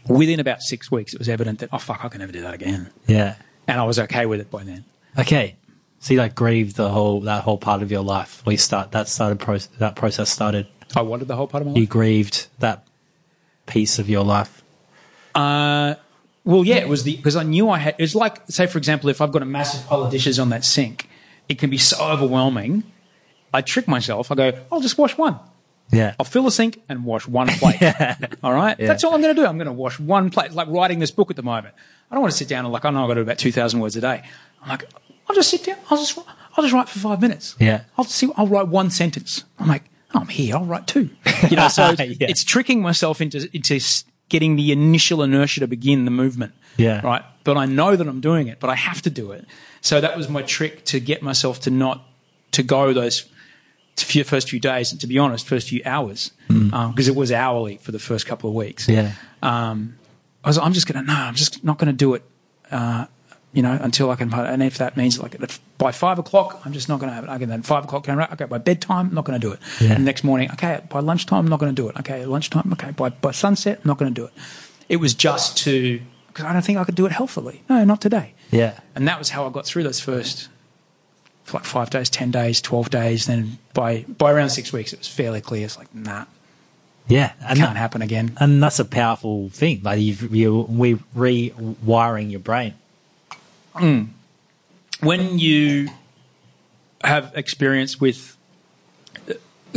Within about six weeks, it was evident that oh fuck, I can never do that again, yeah and I was okay with it by then. okay so you like grieved the whole that whole part of your life we start that started process that process started I wanted the whole part of my life. you grieved that piece of your life Uh, well, yeah, it was the because I knew I had. It's like, say, for example, if I've got a massive pile of dishes on that sink, it can be so overwhelming. I trick myself. I go, I'll just wash one. yeah I'll fill the sink and wash one plate. yeah. All right, that's all I'm going to do. I'm going to wash one plate. Like writing this book at the moment. I don't want to sit down and like I know I've got to do about two thousand words a day. I'm like, I'll just sit down. I'll just I'll just write for five minutes. Yeah. I'll see. I'll write one sentence. I'm like, oh, I'm here. I'll write two. You know, so it's, Yeah. it's tricking myself into into getting the initial inertia to begin the movement. Yeah. Right. But I know that I'm doing it. But I have to do it. So that was my trick to get myself to not to go those few first few days, and to be honest, first few hours, because it was hourly for the first couple of weeks. Yeah. Um, I was, I'm just going to no, I'm just not going to do it. Uh, you know, until I can, and if that means like by five o'clock, I'm just not going to have it. Okay, then five o'clock, came around, okay, by bedtime, I'm not going to do it. Yeah. And next morning, okay, by lunchtime, I'm not going to do it. Okay, lunchtime, okay, by, by sunset, I'm not going to do it. It was just to, because I don't think I could do it healthily. No, not today. Yeah. And that was how I got through those first, like five days, 10 days, 12 days. Then by, by around six weeks, it was fairly clear. It's like, nah, Yeah. And can't that- happen again. And that's a powerful thing. Like you've, you're we rewiring your brain. Hmm. when you have experience with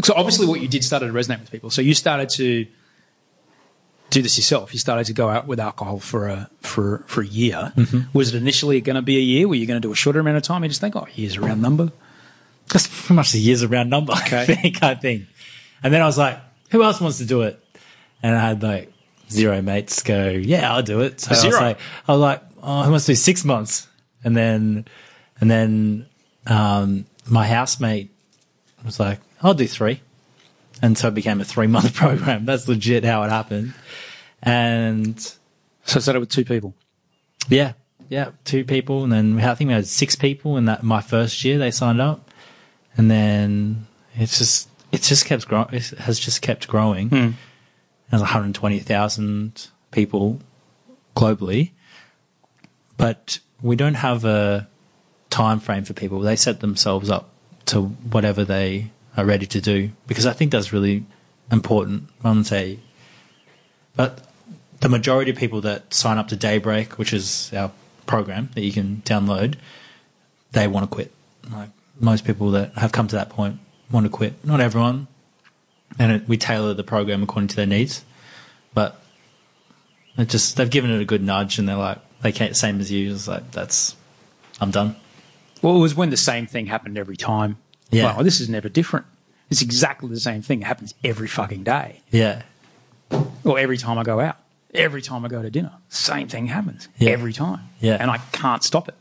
so obviously what you did started to resonate with people so you started to do this yourself you started to go out with alcohol for a for for a year was it initially going to be a year were you going to do a shorter amount of time you just think oh years a round number That's pretty much the years around number. I Okay. think. I think. And then I was like, who else wants to do it? And I had like zero mates go, yeah, I'll do it. So I Zero? was like, I was like, oh, who wants to do six months? And then, and then, um, my housemate was like, I'll do three. And so it became a three month program. That's legit how it happened. And so I started with two people yeah, yeah, two people, and then I think we had six people in that my first year. They signed up, and then it's just it just kept growing. It has just kept growing. Hmm. There's 120,000 people globally, but we don't have a time frame for people. They set themselves up to whatever they are ready to do because I think that's really important. I wouldn't say, but the majority of people that sign up to Daybreak, which is our program that you can download, they want to quit. Like most people that have come to that point want to quit. Not everyone, and it, we tailor the program according to their needs. But it just they've given it a good nudge, and they're like they can't same as you. It's like that's I'm done. well it was when the same thing happened every time Yeah. well this is never different it's exactly the same thing it happens every fucking day Yeah, or every time I go out, every time I go to dinner, same thing happens Yeah. every time. Yeah. and I can't stop it.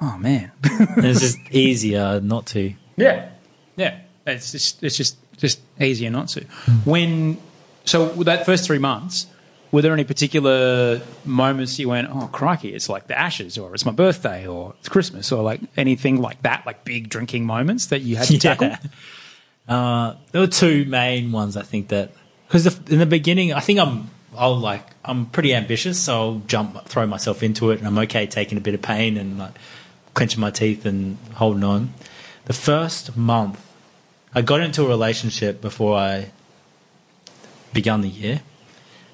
Oh man. It's just easier not to. yeah, yeah. It's just it's just just easier not to. Hmm. When so that first three months, were there any particular moments you went, oh crikey, it's like the ashes, or it's my birthday, or it's Christmas, or like anything like that, like big drinking moments that you had to tackle? Uh, there were two main ones I think that because in the beginning I think I'm I'll like I'm pretty ambitious, so I'll jump throw myself into it, and I'm okay taking a bit of pain and like clenching my teeth and holding on. The first month, I got into a relationship before I began the year,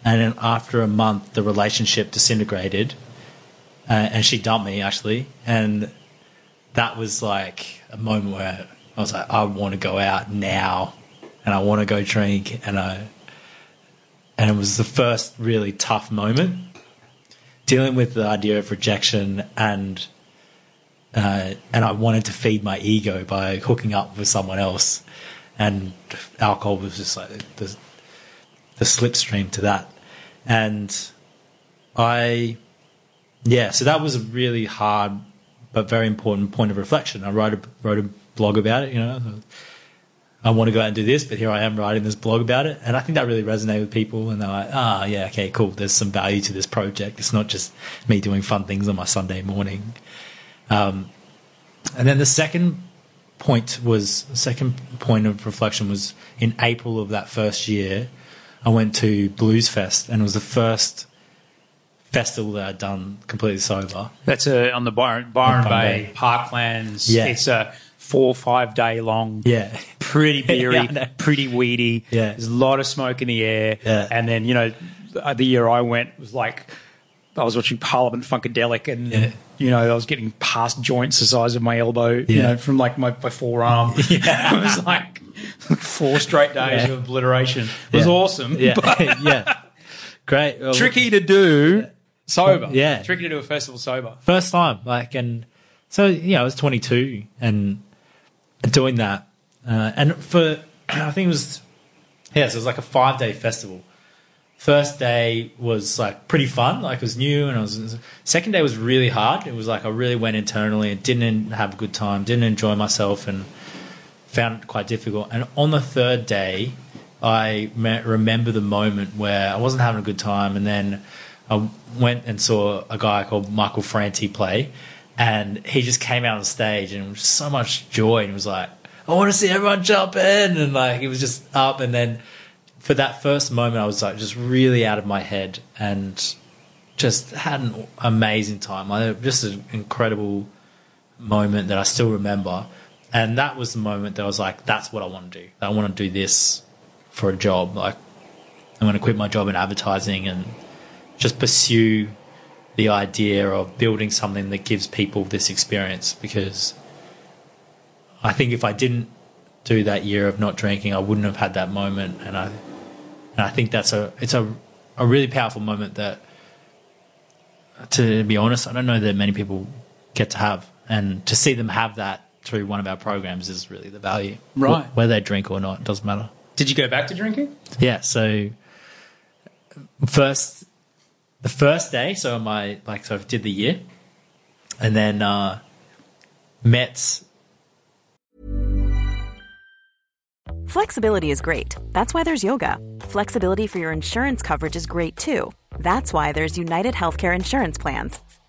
and then after a month, the relationship disintegrated, uh, and she dumped me actually, and that was like a moment where I was like, I want to go out now, and I want to go drink, and I, and it was the first really tough moment. Dealing with the idea of rejection and. Uh, and I wanted to feed my ego by hooking up with someone else, and alcohol was just like the, the slipstream to that. And I, yeah, so that was a really hard but very important point of reflection. I wrote a, wrote a blog about it, you know. I want to go out and do this, but here I am writing this blog about it. And I think that really resonated with people. And they're like, ah, yeah, okay, cool. There's some value to this project. It's not just me doing fun things on my Sunday morning. Um, and then the second point was, second point of reflection was in April of that first year, I went to Blues Fest and it was the first festival that I'd done completely sober. That's a, on the Byron, Byron Bay, Bay. Parklands. Yeah. It's a four or five day long. Yeah. Pretty beery, Yeah, pretty weedy. Yeah. There's a lot of smoke in the air. Yeah. And then, you know, the the year I went was like, I was watching Parliament Funkadelic and, Yeah. you know, I was getting past joints the size of my elbow, yeah. you know, from like my, my forearm. it was like four straight days Yeah. of obliteration. It was Yeah. awesome. Yeah. But yeah. Great. Well, tricky to do sober. Yeah. Tricky to do a festival sober. First time. Like, and so, yeah, I was 22 and doing that. Uh, and for, I think it was, yeah, so it was like a five day festival. First day was like pretty fun, like it was new, and I was. Second day was really hard. It was like I really went internally and didn't have a good time, didn't enjoy myself, and found it quite difficult. And on the third day, I me- remember the moment where I wasn't having a good time, and then I went and saw a guy called Michael Franti play, and he just came out on stage, and was so much joy, and was like, "I want to see everyone jump in," and like he was just up, and then for that first moment, I was like just really out of my head, and just had an amazing time. Just an incredible moment that I still remember. And that was the moment that I was like, that's what I want to do. I want to do this for a job. Like, I'm going to quit my job in advertising and just pursue the idea of building something that gives people this experience because I think if I didn't do that year of not drinking, I wouldn't have had that moment. And I, and I think that's a, it's a, a really powerful moment that, to be honest, I don't know that many people get to have. And to see them have that through one of our programs is really the value. Right. Wh- Whether they drink or not, it doesn't matter. Did you go back to drinking? Yeah. So first, the first day, so my like, so I did the year, and then uh, met. Flexibility is great. That's why there's yoga. Flexibility for your insurance coverage is great too. That's why there's United Healthcare Insurance Plans.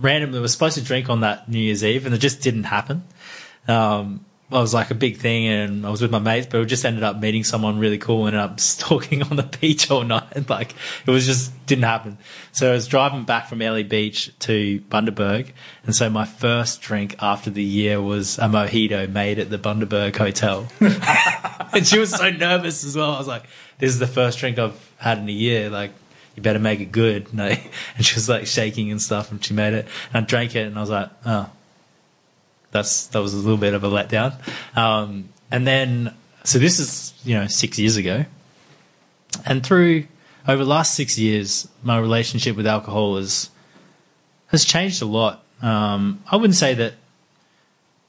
Randomly was supposed to drink on that New Year's Eve, and it just didn't happen. Um, it was like a big thing, and I was with my mates, but we just ended up meeting someone really cool and ended up stalking on the beach all night. Like it was just didn't happen. So I was driving back from Ellie Beach to Bundaberg, and so my first drink after the year was a mojito made at the Bundaberg Hotel, and she was so nervous as well. I was like, "This is the first drink I've had in a year." Like you better make it good. And, and she was like shaking and stuff, and she made it. And I drank it, and I was like, oh, that's that was a little bit of a letdown. Um, and then, so this is you know six years ago, and through over the last six years, my relationship with alcohol has has changed a lot. Um, I wouldn't say that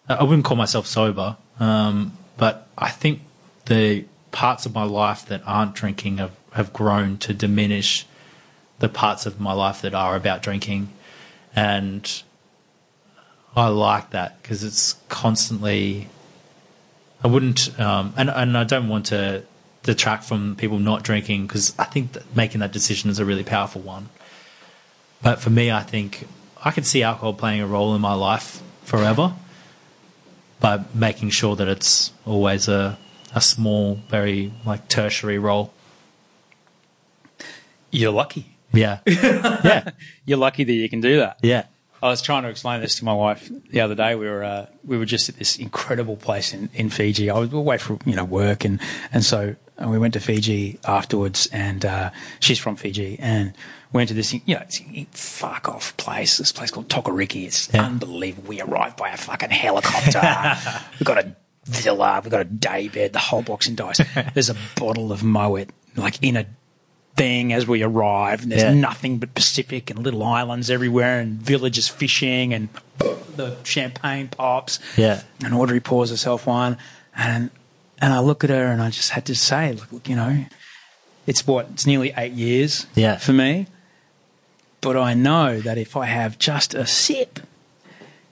I wouldn't call myself sober, um, but I think the parts of my life that aren't drinking have, have grown to diminish the parts of my life that are about drinking. And I like that because it's constantly. I wouldn't, um, and and I don't want to detract from people not drinking because I think that making that decision is a really powerful one. But for me, I think I can see alcohol playing a role in my life forever by making sure that it's always a a small, very like tertiary role. You're lucky. Yeah, yeah, You're lucky that you can do that. yeah. I was trying to explain this to my wife the other day. We were uh, we were just at this incredible place in, in Fiji. I was away for you know work and and so and we went to Fiji afterwards. And uh, she's from Fiji and went to this you know it's fuck off place. This place called Tokoriki. It's Yeah. unbelievable. We arrived by a fucking helicopter. we got a villa. We got a day bed. The whole box and dice. There's a bottle of Moet like in a thing as we arrive, and there's Yeah. nothing but Pacific and little islands everywhere, and villages fishing, and the champagne pops. Yeah. And Audrey pours herself one, and and I look at her, and I just had to say, look, look, you know, it's what it's nearly eight years, Yeah. for me. But I know that if I have just a sip,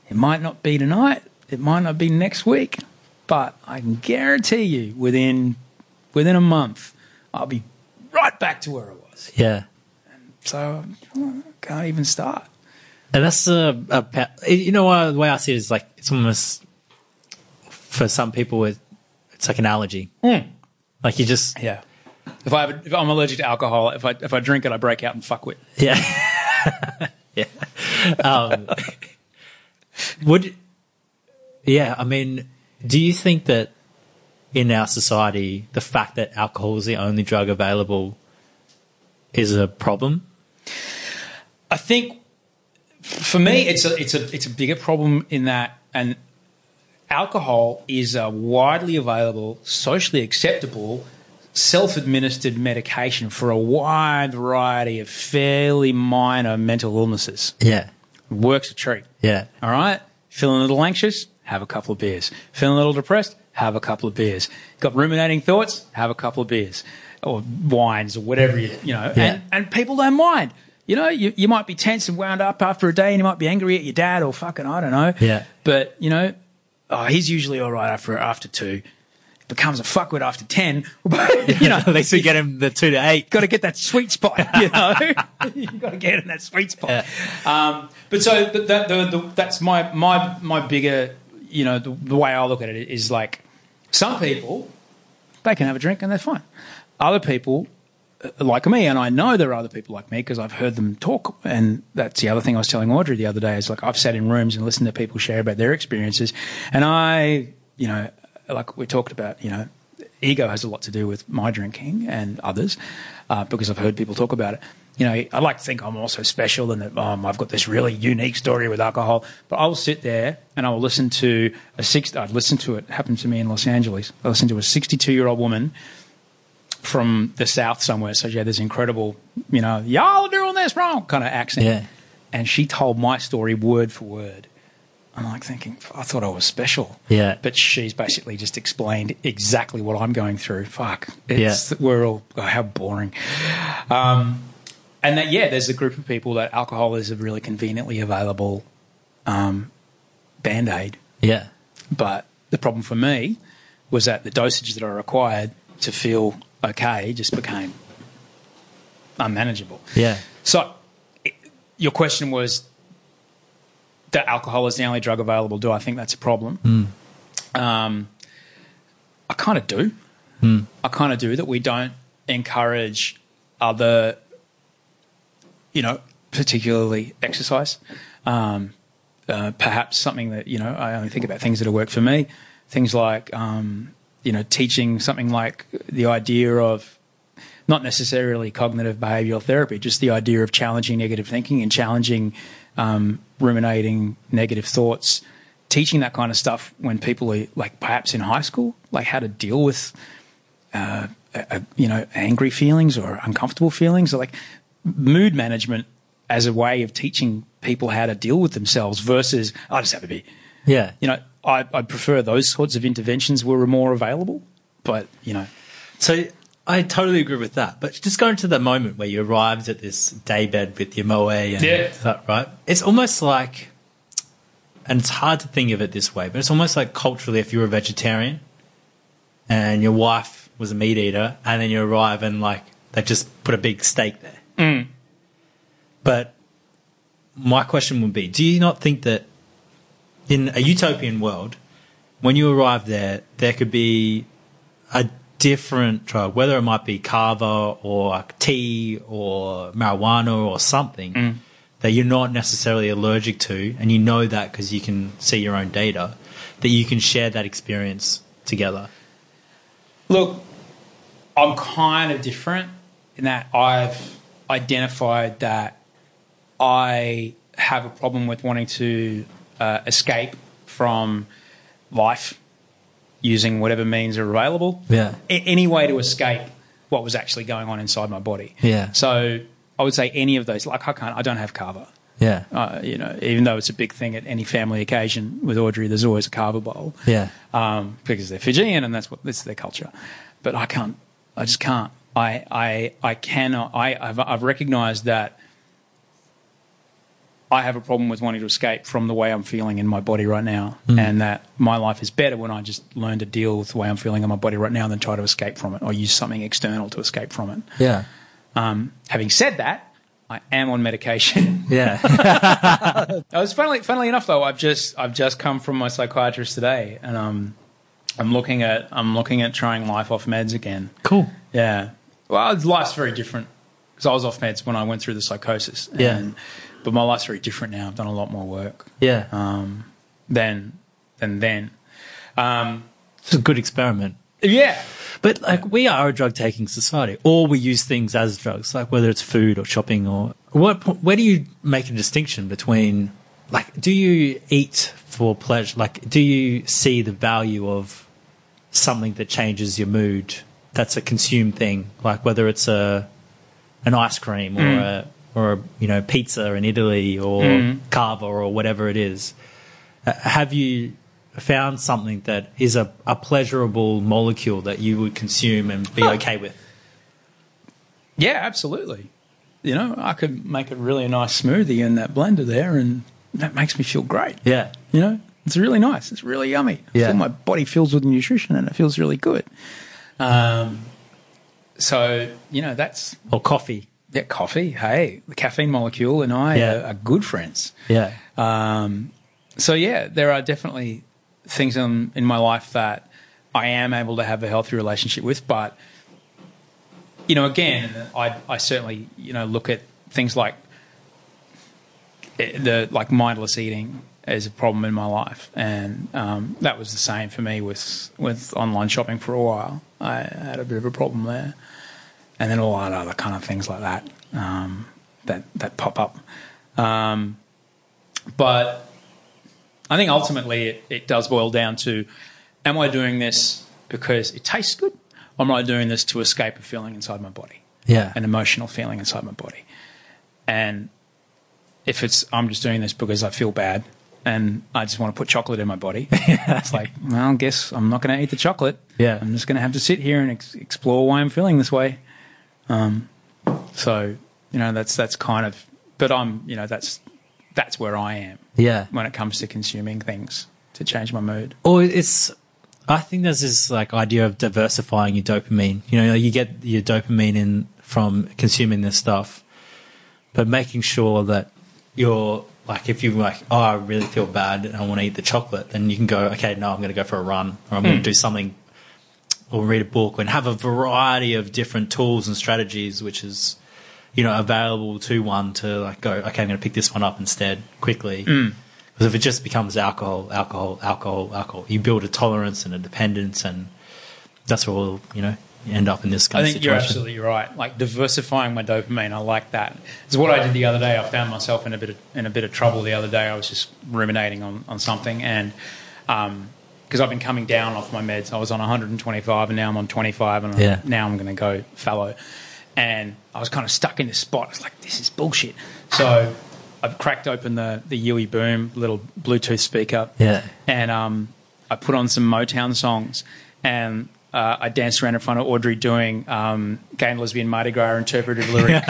it might not be tonight, it might not be next week, but I can guarantee you within within a month, I'll be right back to where I was. Yeah. So I can't even start. And that's a, a you know uh, the way I see it is like it's almost for some people it, it's like an allergy. Hmm. Like you just Yeah. If I have, a, if I'm allergic to alcohol, if I if I drink it, I break out and fuck with. Yeah. yeah. Um, would, yeah, I mean, do you think that in our society, the fact that alcohol is the only drug available is a problem? I think for me, it's a it's a it's a bigger problem in that, and alcohol is a widely available, socially acceptable, self-administered medication for a wide variety of fairly minor mental illnesses. Yeah. Works a treat. Yeah. All right. Feeling a little anxious? Have a couple of beers. Feeling a little depressed? Have a couple of beers. Got ruminating thoughts? Have a couple of beers or wines or whatever you, you know. Yeah. And, and people don't mind. You know, you, you might be tense and wound up after a day and you might be angry at your dad or fucking, I don't know. Yeah. But, you know, oh, he's usually all right after, after two. Becomes a fuckwit after 10. But, you know, At least we get him the two to eight. got to get that sweet spot, you know. you got to get in that sweet spot. Um, but so that, the, the, that's my my my bigger, you know, the, the way I look at it is like some people they can have a drink and they're fine. Other people uh, like me, and I know there are other people like me because I've heard them talk. And that's the other thing I was telling Audrey the other day is like I've sat in rooms and listened to people share about their experiences, and I, you know, like we talked about, you know, ego has a lot to do with my drinking and others uh, because I've heard people talk about it. You know, I like to think I'm also special and that um, I've got this really unique story with alcohol. But I will sit there and I will listen to a six. I'd listen to it. Happened to me in Los Angeles. I listened to a 62 year old woman from the south somewhere. So she had this incredible, you know, y'all are doing this wrong kind of accent. Yeah. And she told my story word for word. I'm like thinking, I thought I was special. Yeah. But she's basically just explained exactly what I'm going through. Fuck. It's, We're all, oh, how boring. Um, and that, yeah, there's a group of people that alcohol is a really conveniently available um, band aid. Yeah. But the problem for me was that the dosage that I required to feel okay just became unmanageable. Yeah. So, i- your question was that alcohol is the only drug available. Do I think that's a problem? Um, I kind of do. I kind of do that. We don't encourage other, you know, particularly exercise. Um, uh, perhaps something that you know I only think about things that have worked for me. Things like um, you know teaching something like the idea of not necessarily cognitive behavioral therapy, just the idea of challenging negative thinking and challenging um, ruminating negative thoughts. Teaching that kind of stuff when people are like perhaps in high school, like how to deal with uh, uh, you know angry feelings or uncomfortable feelings, or like mood management as a way of teaching people how to deal with themselves versus I just have a beer. Yeah. You know, I, I prefer those sorts of interventions were more available, but you know, So I totally agree with that. But just going to the moment where you arrived at this daybed with your moe and Yeah. that, right? It's almost like, and it's hard to think of it this way, but it's almost like culturally, if you were a vegetarian and your wife was a meat eater, and then you arrive and like they just put a big steak there. Mm. But my question would be: Do you not think that in a utopian world, when you arrive there, there could be a different drug, whether it might be kava or tea or marijuana or something mm. that you're not necessarily allergic to, and you know that because you can see your own data, that you can share that experience together. Look, I'm kind of different in that I've identified that I have a problem with wanting to uh, escape from life using whatever means are available. Yeah. A- any way to escape what was actually going on inside my body. Yeah. So I would say any of those. Like I can't. I don't have kava. Yeah. Uh, you know, even though it's a big thing at any family occasion with Audrey, there's always a kava bowl Yeah. um, because they're Fijian and that's what that's their culture. But I can't. I just can't. I I I cannot. I I've, I've recognised that I have a problem with wanting to escape from the way I'm feeling in my body right now, and that my life is better when I just learn to deal with the way I'm feeling in my body right now than try to escape from it or use something external to escape from it. Yeah. Um, having said that, I am on medication. Yeah. I was funnily, funnily enough though, I've just I've just come from my psychiatrist today, and um, I'm looking at I'm looking at trying life off meds again. Cool. Yeah. Well, life's very different because I was off meds when I went through the psychosis. Yeah. But my life's very different now. I've done a lot more work Yeah. um, than than then. Um, it's a good experiment. yeah. But like we are a drug taking society, or we use things as drugs, like whether it's food or shopping or what. Where do you make a distinction between like do you eat for pleasure? Like do you see the value of something that changes your mood? That's a consumed thing, like whether it's a an ice cream or a or a, you know pizza in Italy or cava or whatever it is. Uh, have you found something that is a, a pleasurable molecule that you would consume and be okay with? Yeah, absolutely. You know, I could make a really nice smoothie in that blender there, and that makes me feel great. Yeah. You know, it's really nice. It's really yummy. Yeah. my body fills with nutrition, and it feels really good. Um, so you know, that's Or coffee. yeah, coffee. Hey, the caffeine molecule and I Yeah. are, are good friends. Yeah. Um, so yeah, there are definitely things in, in my life that I am able to have a healthy relationship with, but you know, again, I, I certainly you know look at things like eh, the like mindless eating as a problem in my life, and um, that was the same for me with with online shopping for a while. I had a bit of a problem there, and then all that other kind of things like that um, that that pop up. Um, but I think ultimately it, it does boil down to am I doing this because it tastes good? Or am I doing this to escape a feeling inside my body, Yeah. an emotional feeling inside my body? And if it's I'm just doing this because I feel bad and I just want to put chocolate in my body, it's like, well, I guess I'm not going to eat the chocolate. Yeah. I'm just going to have to sit here and ex- explore why I'm feeling this way. Um, so you know that's that's kind of, but I'm you know that's that's where I am yeah. when it comes to consuming things to change my mood. Or it's, I think there's this like idea of diversifying your dopamine. You know, you get your dopamine in from consuming this stuff, but making sure that you're like, if you're like, oh, I really feel bad and I want to eat the chocolate, then you can go, okay, no, I'm going to go for a run or I'm going to hmm. do something or read a book and have a variety of different tools and strategies, which is, you know, available to one to like go, okay, I'm going to pick this one up instead quickly. Hmm. Because if it just becomes alcohol, alcohol, alcohol, alcohol, you build a tolerance and a dependence, and that's we'll, you know, end up in this kind I of think situation. you're absolutely right. Like diversifying my dopamine, I like that. It's what I did the other day. I found myself in a bit of, in a bit of trouble the other day. I was just ruminating on, on something, and because I've been coming down off my meds, I was on 125, and now I'm on 25, and Yeah. I'm, now I'm going to go fallow. And I was kind of stuck in this spot. I was like, this is bullshit. So I cracked open the the UE Boom little Bluetooth speaker, Yeah. and um, I put on some Motown songs, and uh, I danced around in front of Audrey doing um, Gay and Lesbian Mardi Gras interpretive lyric.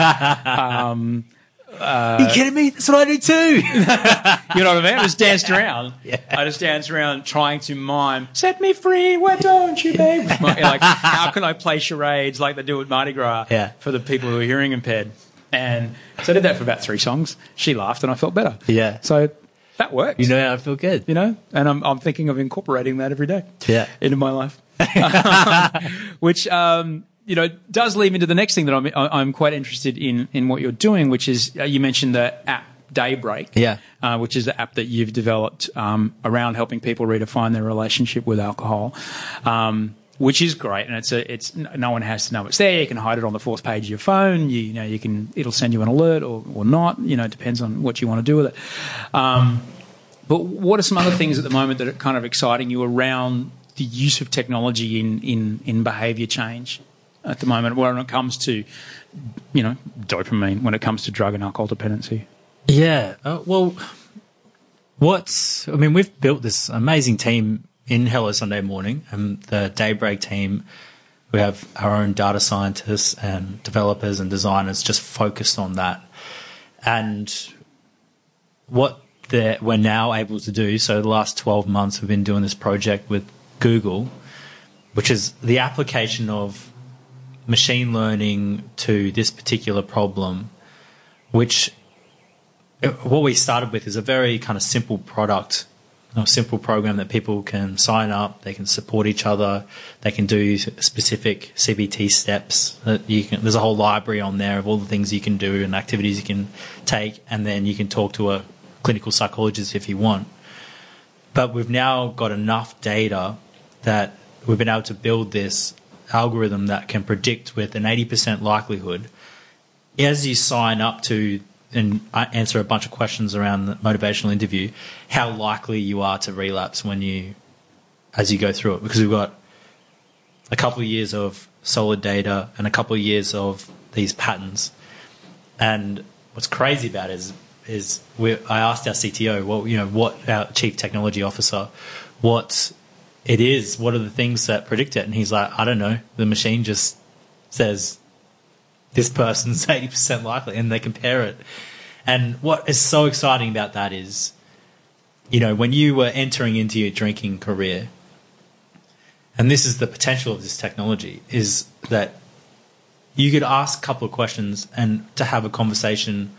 Are you kidding me? That's what I do too. you know what I mean? I just danced around. Yeah. I just danced around trying to mime, "Set me free, why don't you, babe?" Like, how can I play charades like they do at Mardi Gras Yeah. for the people who are hearing impaired? And so I did that for about three songs. She laughed, and I felt better. Yeah. So that worked. you know, I feel good. you know, and I'm I'm thinking of incorporating that every day. Yeah. into my life, which um, you know does lead me to the next thing that I'm I'm quite interested in in what you're doing, which is uh, you mentioned the app Daybreak, Yeah. uh, which is the app that you've developed um, around helping people redefine their relationship with alcohol. Um, which is great, and it's a, it's no one has to know it's there. You can hide it on the fourth page of your phone. You, you know, you can it'll send you an alert or, or not. You know, it depends on what you want to do with it. Um, but what are some other things at the moment that are kind of exciting you around the use of technology in, in, in behaviour change at the moment when it comes to, you know, dopamine, when it comes to drug and alcohol dependency? Yeah. Uh, well, what's, I mean, we've built this amazing team in Hello Sunday Morning and the Daybreak team. We have our own data scientists and developers and designers just focused on that. And what we're now able to do, so the last 12 months we've been doing this project with Google, which is the application of machine learning to this particular problem, which uh, what we started with is a very kind of simple product a simple program that people can sign up. They can support each other. They can do specific CBT steps. That you can. There's a whole library on there of all the things you can do and activities you can take, and then you can talk to a clinical psychologist if you want. But we've now got enough data that we've been able to build this algorithm that can predict with an 80% likelihood as you sign up to and uh, answer a bunch of questions around the motivational interview, how likely you are to relapse when you, as you go through it, because we've got a couple of years of solid data and a couple of years of these patterns. And what's crazy about it is, is I asked our CTO, what you know, what our chief technology officer, what it is, what are the things that predict it, and he's like, I don't know. The machine just says this person's 80% likely, and they compare it. And what is so exciting about that is, you know, when you were entering into your drinking career, and this is the potential of this technology, is that you could ask a couple of questions and to have a conversation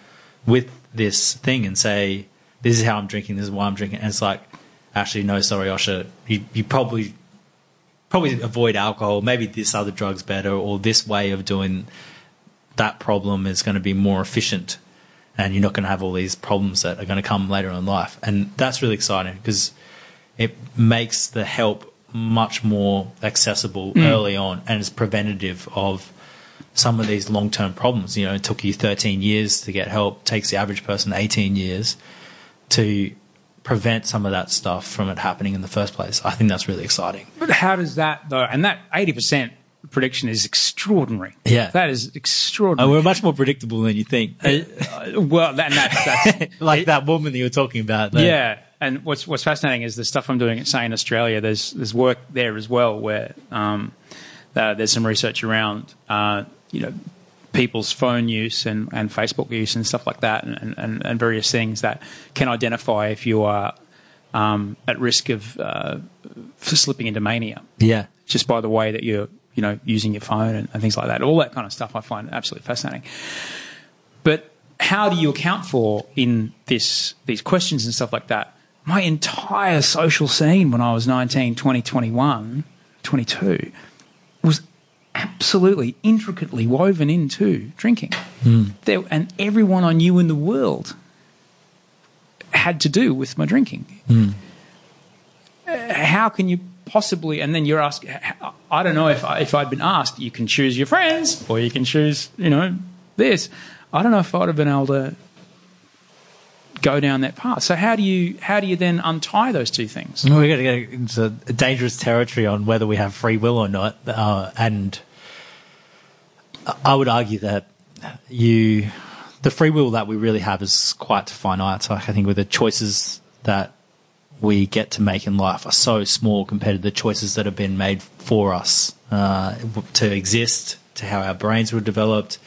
with this thing and say, this is how I'm drinking, this is why I'm drinking. And it's like, actually, no, sorry, Osher, you, you probably probably avoid alcohol. Maybe this other drug's better, or this way of doing that problem is going to be more efficient and you're not going to have all these problems that are going to come later in life. And that's really exciting because it makes the help much more accessible mm. early on and it's preventative of some of these long term problems. You know, it took you 13 years to get help, takes the average person 18 years to prevent some of that stuff from it happening in the first place. I think that's really exciting. But how does that, though, and that 80% prediction is extraordinary. Yeah, that is extraordinary. Oh, we're much more predictable than you think. Uh, well, that, that, that's like it, that woman that you were talking about. Though. Yeah, and what's what's fascinating is the stuff I'm doing at say in Australia. There's there's work there as well where um, uh, there's some research around uh, you know people's phone use and, and Facebook use and stuff like that, and, and, and various things that can identify if you are um, at risk of uh, slipping into mania. Yeah, just by the way that you're you know, using your phone and, and things like that. All that kind of stuff I find absolutely fascinating. But how do you account for in this these questions and stuff like that? My entire social scene when I was 19, 20, 21, 22 was absolutely intricately woven into drinking. Mm. There, and everyone I knew in the world had to do with my drinking. Mm. How can you possibly, and then you're asking, I don't know if, I, if I'd been asked, you can choose your friends or you can choose, you know, this. I don't know if I'd have been able to go down that path. So how do you how do you then untie those two things? We're going to get into dangerous territory on whether we have free will or not, uh, and I would argue that you the free will that we really have is quite finite. Like I think with the choices that we get to make in life are so small compared to the choices that have been made for us uh, to exist, to how our brains were developed,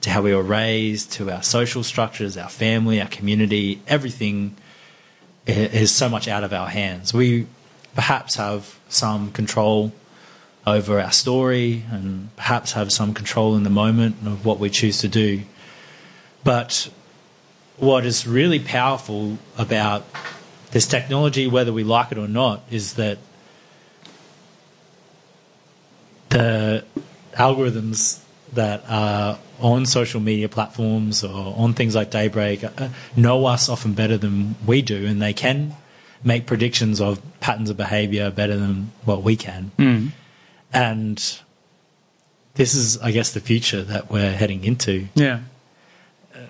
to how we were raised, to our social structures, our family, our community. Everything is so much out of our hands. We perhaps have some control over our story and perhaps have some control in the moment of what we choose to do. But what is really powerful about this technology, whether we like it or not, is that the algorithms that are on social media platforms or on things like Daybreak uh, know us often better than we do, and they can make predictions of patterns of behavior better than what we can. Mm. And this is, I guess, the future that we're heading into. Yeah.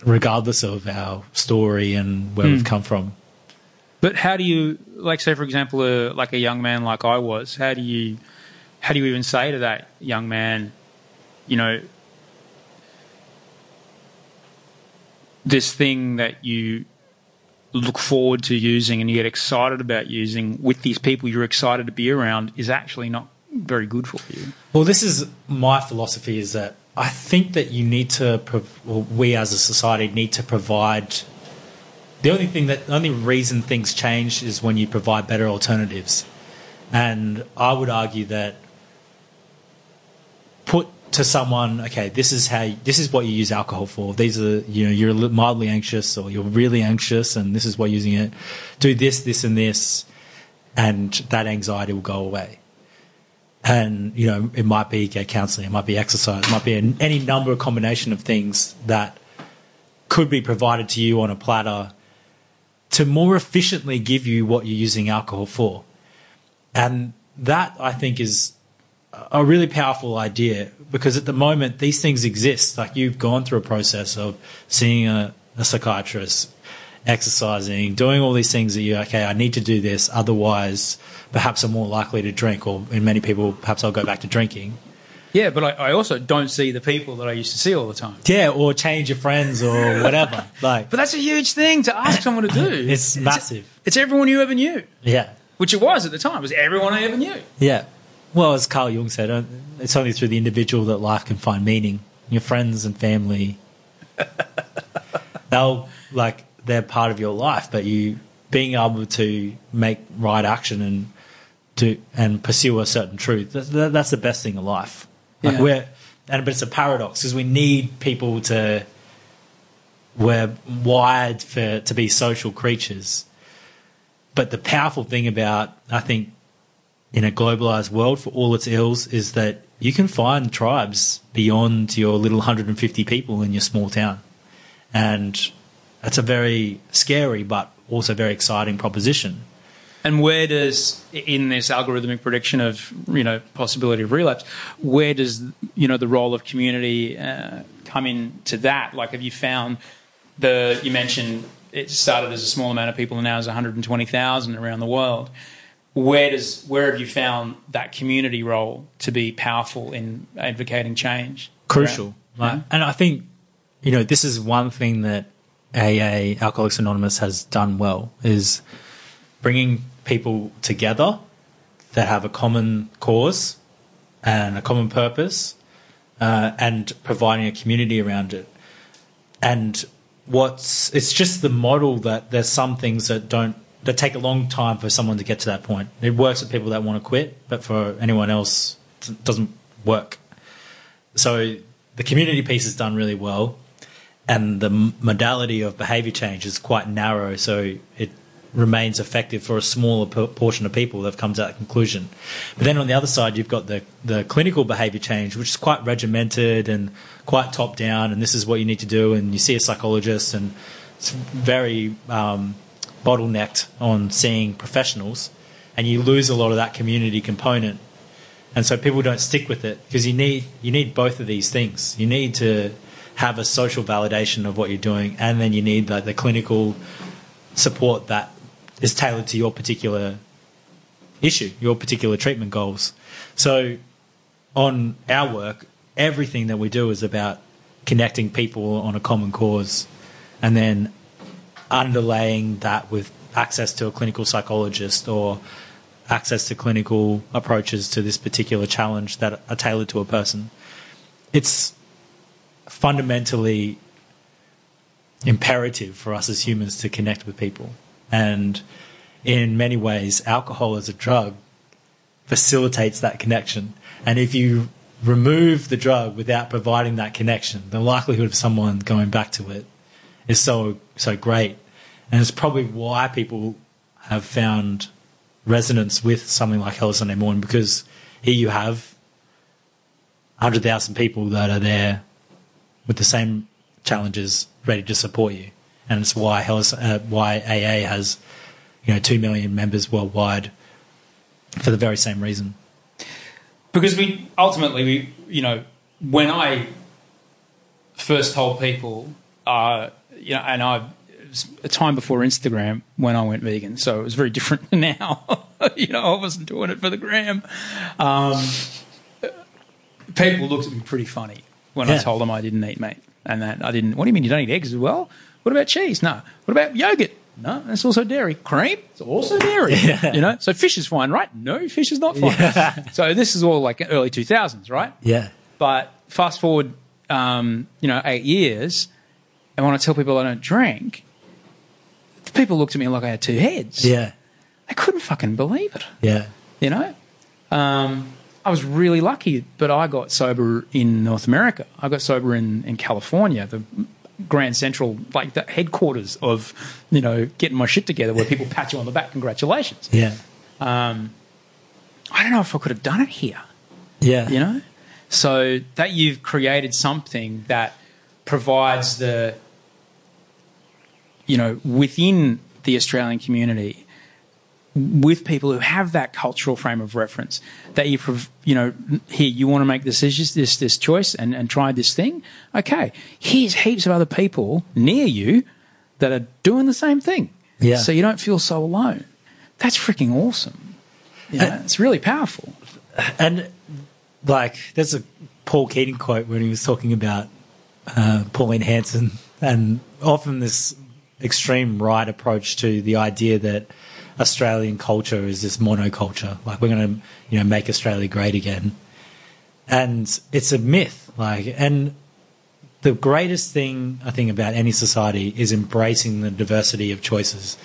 Regardless of our story and where mm. we've come from. But how do you, like, say for example, uh, like a young man like I was, how do you, how do you even say to that young man, you know, this thing that you look forward to using and you get excited about using with these people you're excited to be around is actually not very good for you. Well, this is my philosophy is that I think that you need to, we as a society need to provide the only thing that the only reason things change is when you provide better alternatives. And I would argue that put to someone, okay, this is how this is what you use alcohol for. These are you know you're mildly anxious or you're really anxious, and this is why using it. Do this, this, and this, and that anxiety will go away. And you know, it might be get counselling, it might be exercise, it might be an, any number of combination of things that could be provided to you on a platter to more efficiently give you what you're using alcohol for. And that I think is a really powerful idea because at the moment these things exist. Like you've gone through a process of seeing a, a psychiatrist, exercising, doing all these things that you okay, I need to do this, otherwise perhaps I'm more likely to drink, or in many people, perhaps I'll go back to drinking. Yeah, but I, I also don't see the people that I used to see all the time. Yeah, or change your friends or whatever. like, But that's a huge thing to ask someone to do. it's massive. It's everyone you ever knew, Yeah, which it was at the time. It was everyone I ever knew. yeah. Well, as Carl Jung said, uh, it's only through the individual that life can find meaning. Your friends and family, they'll like they're part of your life, but you being able to make right action and to and pursue a certain truth. That's, that's the best thing in life. Like Yeah. we're, and but it's a paradox because we need people to. We're wired for to be social creatures, but the powerful thing about I think in a globalized world for all its ills is that you can find tribes beyond your little 150 people in your small town. And that's a very scary but also very exciting proposition. And where does, in this algorithmic prediction of you know possibility of relapse, where does you know the role of community uh, come into that? Like, have you found the you mentioned it started as a small amount of people and now is 120,000 around the world. Where does where have you found that community role to be powerful in advocating change? Crucial. Yeah. And I think, you know, this is one thing that AA, Alcoholics Anonymous, has done well is bringing people together that have a common cause and a common purpose uh, and providing a community around it. And what's it's just the model that there's some things that don't that take a long time for someone to get to that point. It works for people that want to quit, but for anyone else, it doesn't work. So the community piece is done really well, and the modality of behaviour change is quite narrow, so it remains effective for a smaller portion of people that have come to that conclusion. But then on the other side, you've got the the clinical behaviour change, which is quite regimented and quite top down, and this is what you need to do, and you see a psychologist, and it's very um, bottlenecked on seeing professionals, and you lose a lot of that community component and so people don't stick with it because you need you need both of these things. You need to have a social validation of what you're doing, and then you need the, the clinical support that is tailored to your particular issue, your particular treatment goals. So, on our work, everything that we do is about connecting people on a common cause, and then underlaying that with access to a clinical psychologist or access to clinical approaches to this particular challenge that are tailored to a person. It's fundamentally imperative for us as humans to connect with people. And in many ways, alcohol as a drug facilitates that connection. And if you remove the drug without providing that connection, the likelihood of someone going back to it is so so great. And it's probably why people have found resonance with something like Hello Sunday Morning because here you have 100,000 people that are there with the same challenges ready to support you. And it's why, uh, why AA has you know, 2 million members worldwide for the very same reason. because we ultimately we you know when I first told people uh, you know and I a time before Instagram when I went vegan so it was very different now you know I wasn't doing it for the gram um, people looked at me pretty funny when I told them I didn't eat meat and that I didn't what do you mean you don't eat eggs as well what about cheese no what about yogurt no, that's also dairy. Cream, it's also dairy. You know, so fish is fine, right? No, fish is not fine. So this is all like early two thousands, right? Yeah. But fast forward, um, you know, eight years, and when I tell people I don't drink, the people looked at me like I had two heads. Yeah. They couldn't fucking believe it. Yeah. You know, um, I was really lucky, but I got sober in North America. I got sober in in California, the Grand Central, like the headquarters of, you know, getting my shit together, where people pat you on the back, congratulations. Yeah. Um, I don't know if I could have done it here. Yeah. You know, so that you've created something that provides the, you know, within the Australian community with people who have that cultural frame of reference that you you know here you want to make this this this choice and, and try this thing? Okay. Here's heaps of other people near you that are doing the same thing. Yeah. so you don't feel so alone. That's freaking awesome. You know, it's really powerful. And like, there's a Paul Keating quote when he was talking about uh, Pauline Hanson, and often this extreme right approach to the idea that Australian culture is this monoculture, like we're going to, you know, make Australia great again, and it's a myth. Like, and the greatest thing I think about any society is embracing the diversity of choices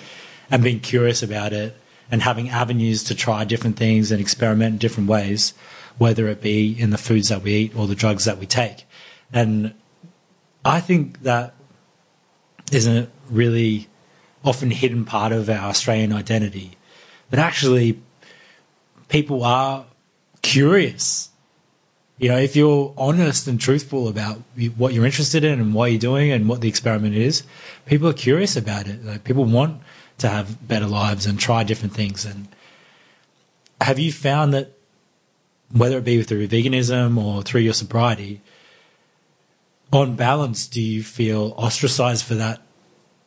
and being curious about it and having avenues to try different things and experiment in different ways, whether it be in the foods that we eat or the drugs that we take. And I think that isn't really often hidden part of our Australian identity. But actually people are curious you know, if you're honest and truthful about what you're interested in and why you're doing and what the experiment is, people are curious about it. Like, people want to have better lives and try different things. And have you found that, whether it be through veganism or through your sobriety, on balance, do you feel ostracized for that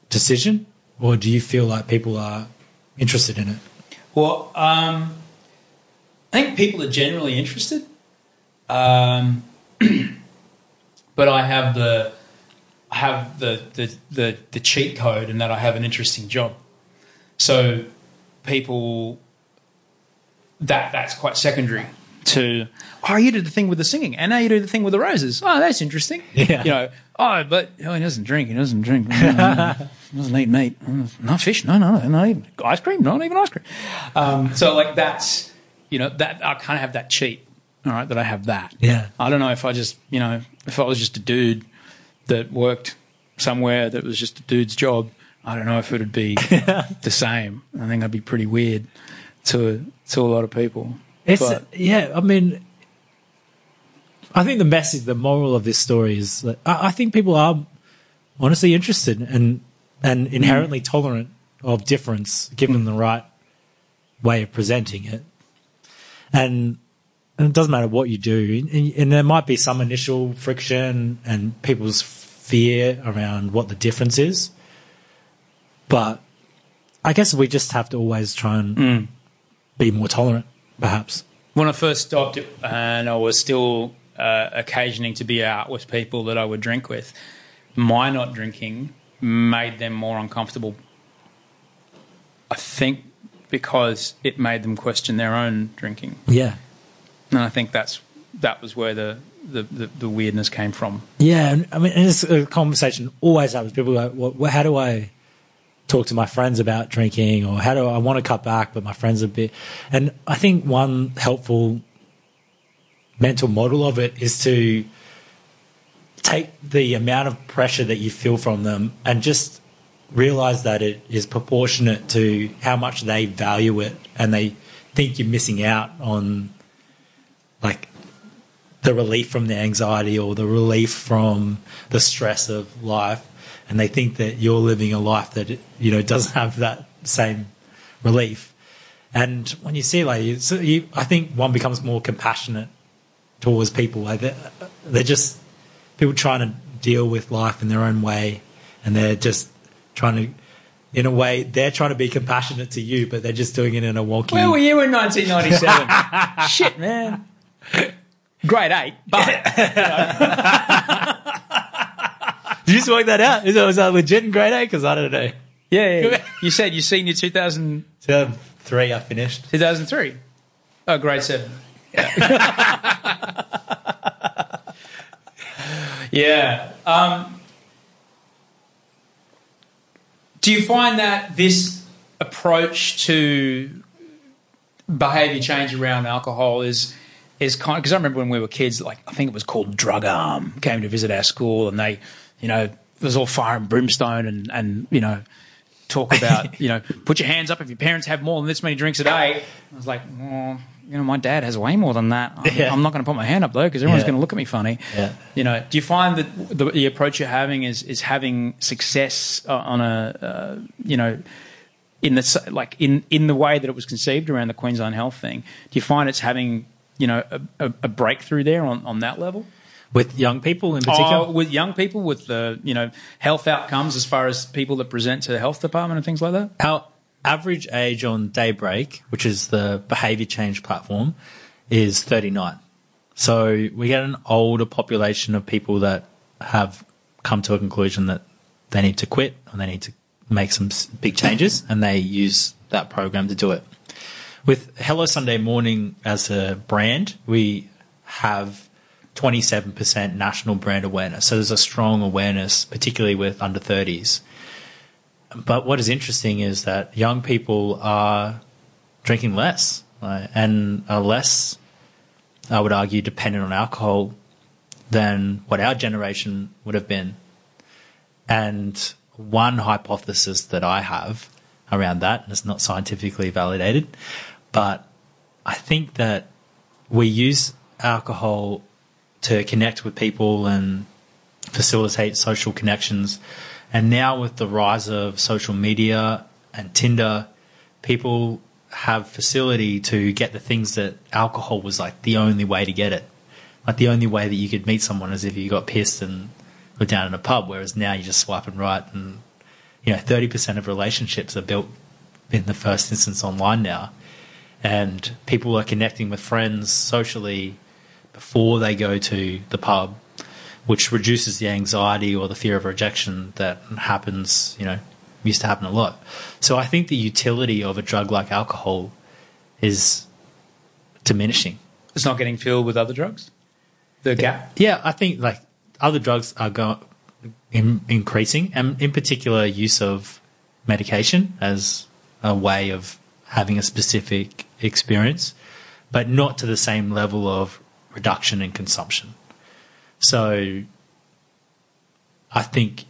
decision, or do you feel like people are interested in it? Well, um, I think people are generally interested, um, but I have the I have the, the the the cheat code in that I have an interesting job. So people that that's quite secondary to oh you did the thing with the singing and now you do the thing with the roses. Oh that's interesting. Yeah. you know oh but oh, he doesn't drink he doesn't drink Mm, doesn't eat meat Mm, not fish no no no not even ice cream not even ice cream. Um, so like that's you know that I kind of have that cheat all right that I have that. Yeah. I don't know if I just you know if I was just a dude that worked somewhere that was just a dude's job I don't know if it would be the same. I think I'd be pretty weird to to a lot of people It's But- yeah. I mean, I think the message, the moral of this story is that I, I think people are honestly interested and and inherently tolerant of difference, given the right way of presenting it. And, and it doesn't matter what you do, and, and there might be some initial friction and people's fear around what the difference is. But I guess we just have to always try and mm. be more tolerant, perhaps. when I first stopped and I was still uh, occasioning to be out with people that I would drink with, my not drinking made them more uncomfortable. I think because it made them question their own drinking, Yeah. and I think that's that was where the the, the, the weirdness came from. Yeah, and I mean, and it's a conversation always happens. People go, well, well, how do I talk to my friends about drinking, or how do I, want to cut back, but my friends are a bit. And I think one helpful mental model of it is to take the amount of pressure that you feel from them and just realize that it is proportionate to how much they value it, and they think you're missing out on like the relief from the anxiety or the relief from the stress of life and they think that you're living a life that you know doesn't have that same relief and when you see like you, so you, i think one becomes more compassionate towards people like they're, they're just people trying to deal with life in their own way and they're just trying to in a way they're trying to be compassionate to you but they're just doing it in a wonky Where were you in 1997? Shit, man. Grade eight, but did you just work that out is that, was that legit in grade 8 because i don't know yeah, yeah. you said you senior 2000, 2003 i finished 2003. Oh, grade seven. Yeah. Um, do you find that this approach to behaviour change around alcohol is is kind? Because I remember when we were kids, like I think it was called Drug Arm, came to visit our school, and they, you know, it was all fire and brimstone, and and you know, talk about, you know, put your hands up if your parents have more than this many drinks a day. I was like, well, you know, my dad has way more than that. I'm, Yeah. I'm not going to put my hand up though because everyone's Yeah. going to look at me funny. Yeah. You know, do you find that the, the approach you're having is is having success uh, on a, uh, you know, in the like in in the way that it was conceived around the Queensland Health thing? Do you find it's having you know a, a, a breakthrough there on, on that level? With young people in particular? Oh, with young people, with the you know health outcomes as far as people that present to the health department and things like that. Our average age on Daybreak, which is the behavior change platform, is 39. So we get an older population of people that have come to a conclusion that they need to quit or they need to make some big changes and they use that program to do it. With Hello Sunday Morning as a brand, we have 27% national brand awareness. So there's a strong awareness, particularly with under 30s. But what is interesting is that young people are drinking less right, and are less, I would argue, dependent on alcohol than what our generation would have been. And one hypothesis that I have around that, and it's not scientifically validated, but I think that we use alcohol to connect with people and facilitate social connections. And now with the rise of social media and Tinder, people have facility to get the things that alcohol was like the only way to get it. Like the only way that you could meet someone is if you got pissed and were down in a pub, whereas now you just swipe and right and you know, thirty percent of relationships are built in the first instance online now. And people are connecting with friends socially before they go to the pub, which reduces the anxiety or the fear of rejection that happens, you know, used to happen a lot. So I think the utility of a drug like alcohol is diminishing. It's not getting filled with other drugs. The gap. Yeah, I think like other drugs are go- in, increasing, and in particular, use of medication as a way of having a specific experience, but not to the same level of reduction in consumption. So, I think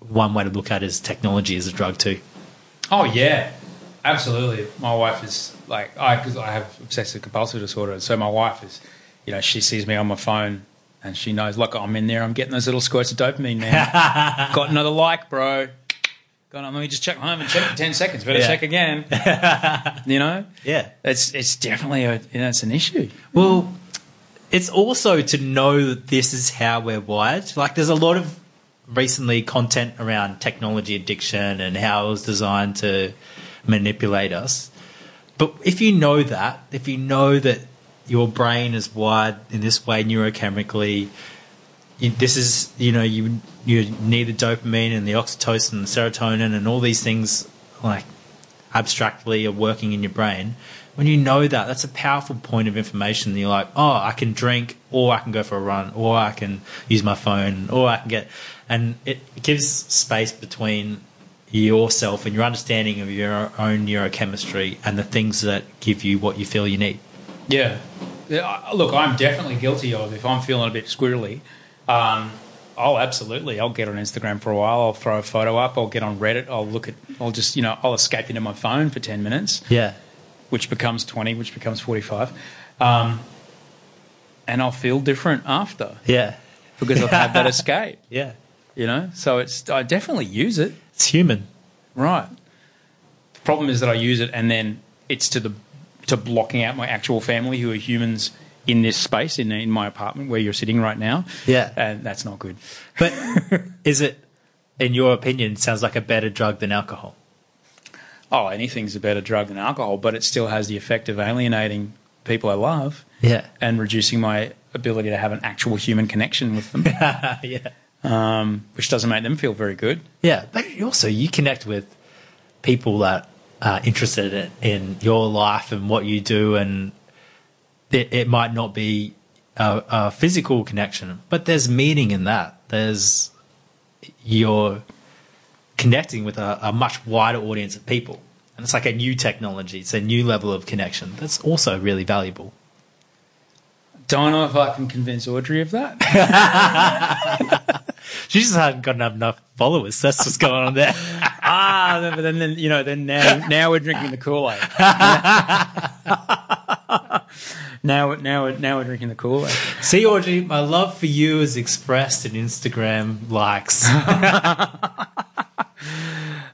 one way to look at it is technology as a drug too. Oh yeah, absolutely. My wife is like I because I have obsessive compulsive disorder, so my wife is, you know, she sees me on my phone and she knows like I'm in there. I'm getting those little squirts of dopamine, now. Got another like, bro. Got. Let me just check home and check for ten seconds. Better Yeah. check again. you know, Yeah. it's it's definitely a you know it's an issue. Well, it's also to know that this is how we're wired. Like, there's a lot of recently content around technology addiction and how it was designed to manipulate us. But if you know that, if you know that your brain is wired in this way neurochemically, this is you know you you need the dopamine and the oxytocin and the serotonin and all these things like abstractly are working in your brain. When you know that, that's a powerful point of information. You're like, oh, I can drink, or I can go for a run, or I can use my phone, or I can get, and it gives space between yourself and your understanding of your own neurochemistry and the things that give you what you feel you need. Yeah. Look, I'm definitely guilty of if I'm feeling a bit squirrely. Um, I'll absolutely. I'll get on Instagram for a while. I'll throw a photo up. I'll get on Reddit. I'll look at. I'll just you know. I'll escape into my phone for ten minutes, Yeah, which becomes twenty, which becomes forty-five, um, and I'll feel different after yeah, because I've had that escape. yeah. You know, so it's. I definitely use it. It's human. Right. The problem is that I use it and then it's to the to blocking out my actual family who are humans in this space in in my apartment where you're sitting right now. Yeah. and that's not good. But is it, in your opinion, sounds like a better drug than alcohol? Oh, anything's a better drug than alcohol, but it still has the effect of alienating people I love Yeah. and reducing my ability to have an actual human connection with them, yeah. um, which doesn't make them feel very good. Yeah, but also you connect with people that are interested in, in your life and what you do, and it, it might not be a, a physical connection, but there's meaning in that. There's you're connecting with a, a much wider audience of people, and it's like a new technology. It's a new level of connection that's also really valuable. Don't know if I can convince Audrey of that. She just hasn't got enough followers. That's what's going on there. ah, but then, then you know, then now, now we're drinking the Kool Aid. now, now, now we're drinking the Kool Aid. See, Audrey, my love for you is expressed in Instagram likes.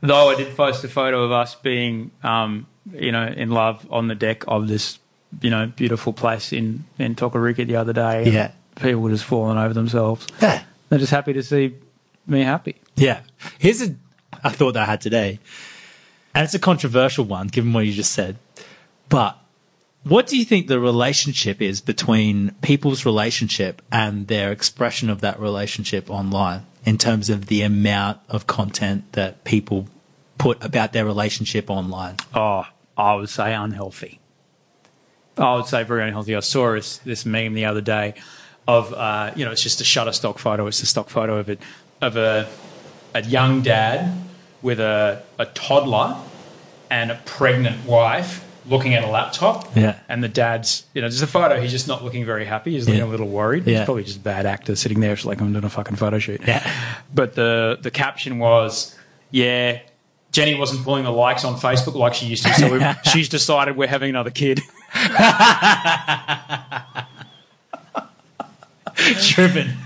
Though I did post a photo of us being, um, you know, in love on the deck of this, you know, beautiful place in in Tokoriki the other day. Yeah. people were just falling over themselves. yeah. They're just happy to see me happy. Yeah. Here's a, a thought that I had today. And it's a controversial one, given what you just said. But what do you think the relationship is between people's relationship and their expression of that relationship online in terms of the amount of content that people put about their relationship online? Oh, I would say unhealthy. I would say very unhealthy. I saw this, this meme the other day of, uh, you know, it's just a Shutterstock photo. It's a stock photo of it, of a, a young dad with a, a toddler and a pregnant wife looking at a laptop. Yeah. And the dad's, you know, just a photo. He's just not looking very happy. He's looking Yeah. a little worried. Yeah. He's probably just a bad actor sitting there. It's like, I'm doing a fucking photo shoot. Yeah. But the, the caption was, yeah, Jenny wasn't pulling the likes on Facebook like she used to, so she's decided we're having another kid. Driven.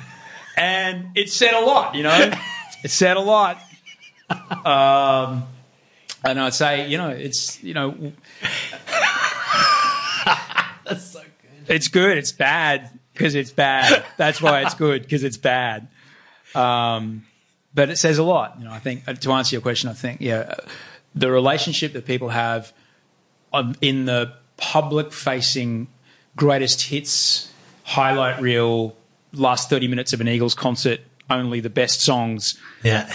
And it said a lot, you know? it said a lot. Um, and I'd say, you know, it's, you know. That's so good. It's good. It's bad because it's bad. That's why it's good because it's bad. Um, but it says a lot. You know, I think uh, to answer your question, I think yeah, uh, the relationship that people have um, in the public-facing greatest hits highlight reel, last thirty minutes of an Eagles concert, only the best songs Yeah.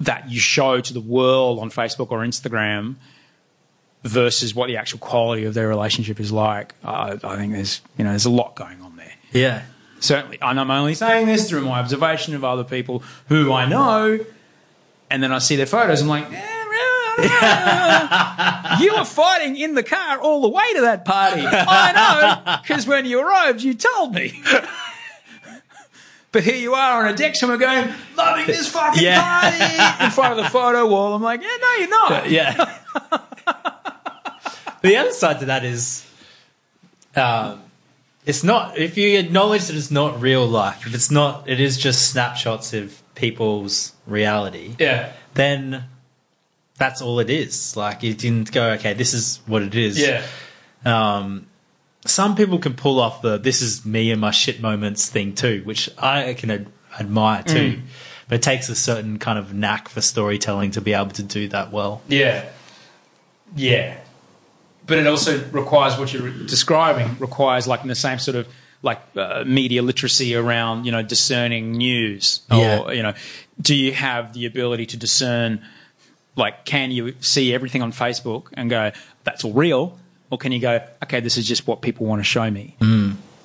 that you show to the world on Facebook or Instagram versus what the actual quality of their relationship is like. Uh, I think there's you know there's a lot going on there Yeah. certainly, and I'm only saying this through my observation of other people who I know, and then I see their photos. I'm like, eh, you were fighting in the car all the way to that party. I know, because when you arrived, you told me. But here you are on a deck somewhere going, loving this fucking Yeah. party in front of the photo wall. I'm like, yeah, no, you're not. Yeah. the other side to that is, um, it's not. If you acknowledge that it's not real life, if it's not, it is just snapshots of people's reality. Yeah. Then that's all it is. Like you didn't go, okay, this is what it is. Yeah. Um, some people can pull off the "this is me and my shit moments" thing too, which I can ad- admire too. But it takes a certain kind of knack for storytelling to be able to do that well. Yeah. Yeah. But it also requires what you're describing requires like in the same sort of like uh, media literacy around you know discerning news or Yeah. you know do you have the ability to discern like can you see everything on Facebook and go that's all real or can you go okay this is just what people want to show me.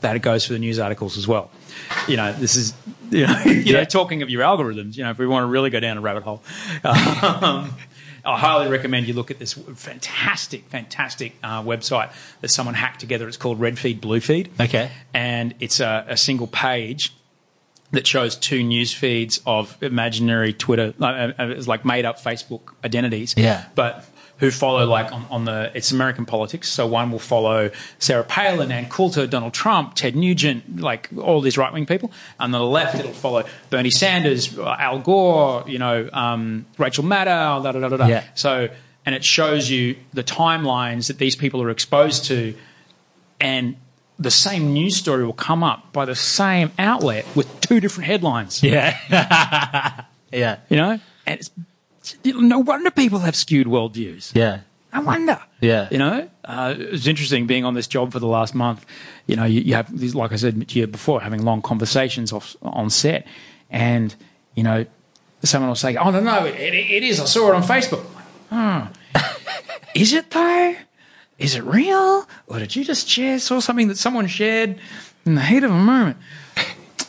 That it goes for the news articles as well. You know this is you know, you know talking of your algorithms you know if we want to really go down a rabbit hole um, I highly recommend you look at this fantastic, fantastic uh, website that someone hacked together. It's called Red Feed, Blue Feed. Okay. And it's a, a single page that shows two news feeds of imaginary Twitter, uh, uh, it's like made up Facebook identities. Yeah. But who follow like on, on the it's American politics. So one will follow Sarah Palin, Ann Coulter, Donald Trump, Ted Nugent, like all these right wing people. And on the left, it'll follow Bernie Sanders, Al Gore, you know, um, Rachel Maddow, da da da da. da. Yeah. So and it shows you the timelines that these people are exposed to, and the same news story will come up by the same outlet with two different headlines. Yeah. yeah. You know, and it's no wonder people have skewed worldviews. Yeah. No wonder. Yeah. You know, uh, it's interesting being on this job for the last month. You know, you, you have, these, like I said to you before, having long conversations off, on set. And, you know, someone will say, oh, no, no, it, it is. I saw it on Facebook. Like, oh, is it though? Is it real? Or did you just share, saw something that someone shared in the heat of a moment?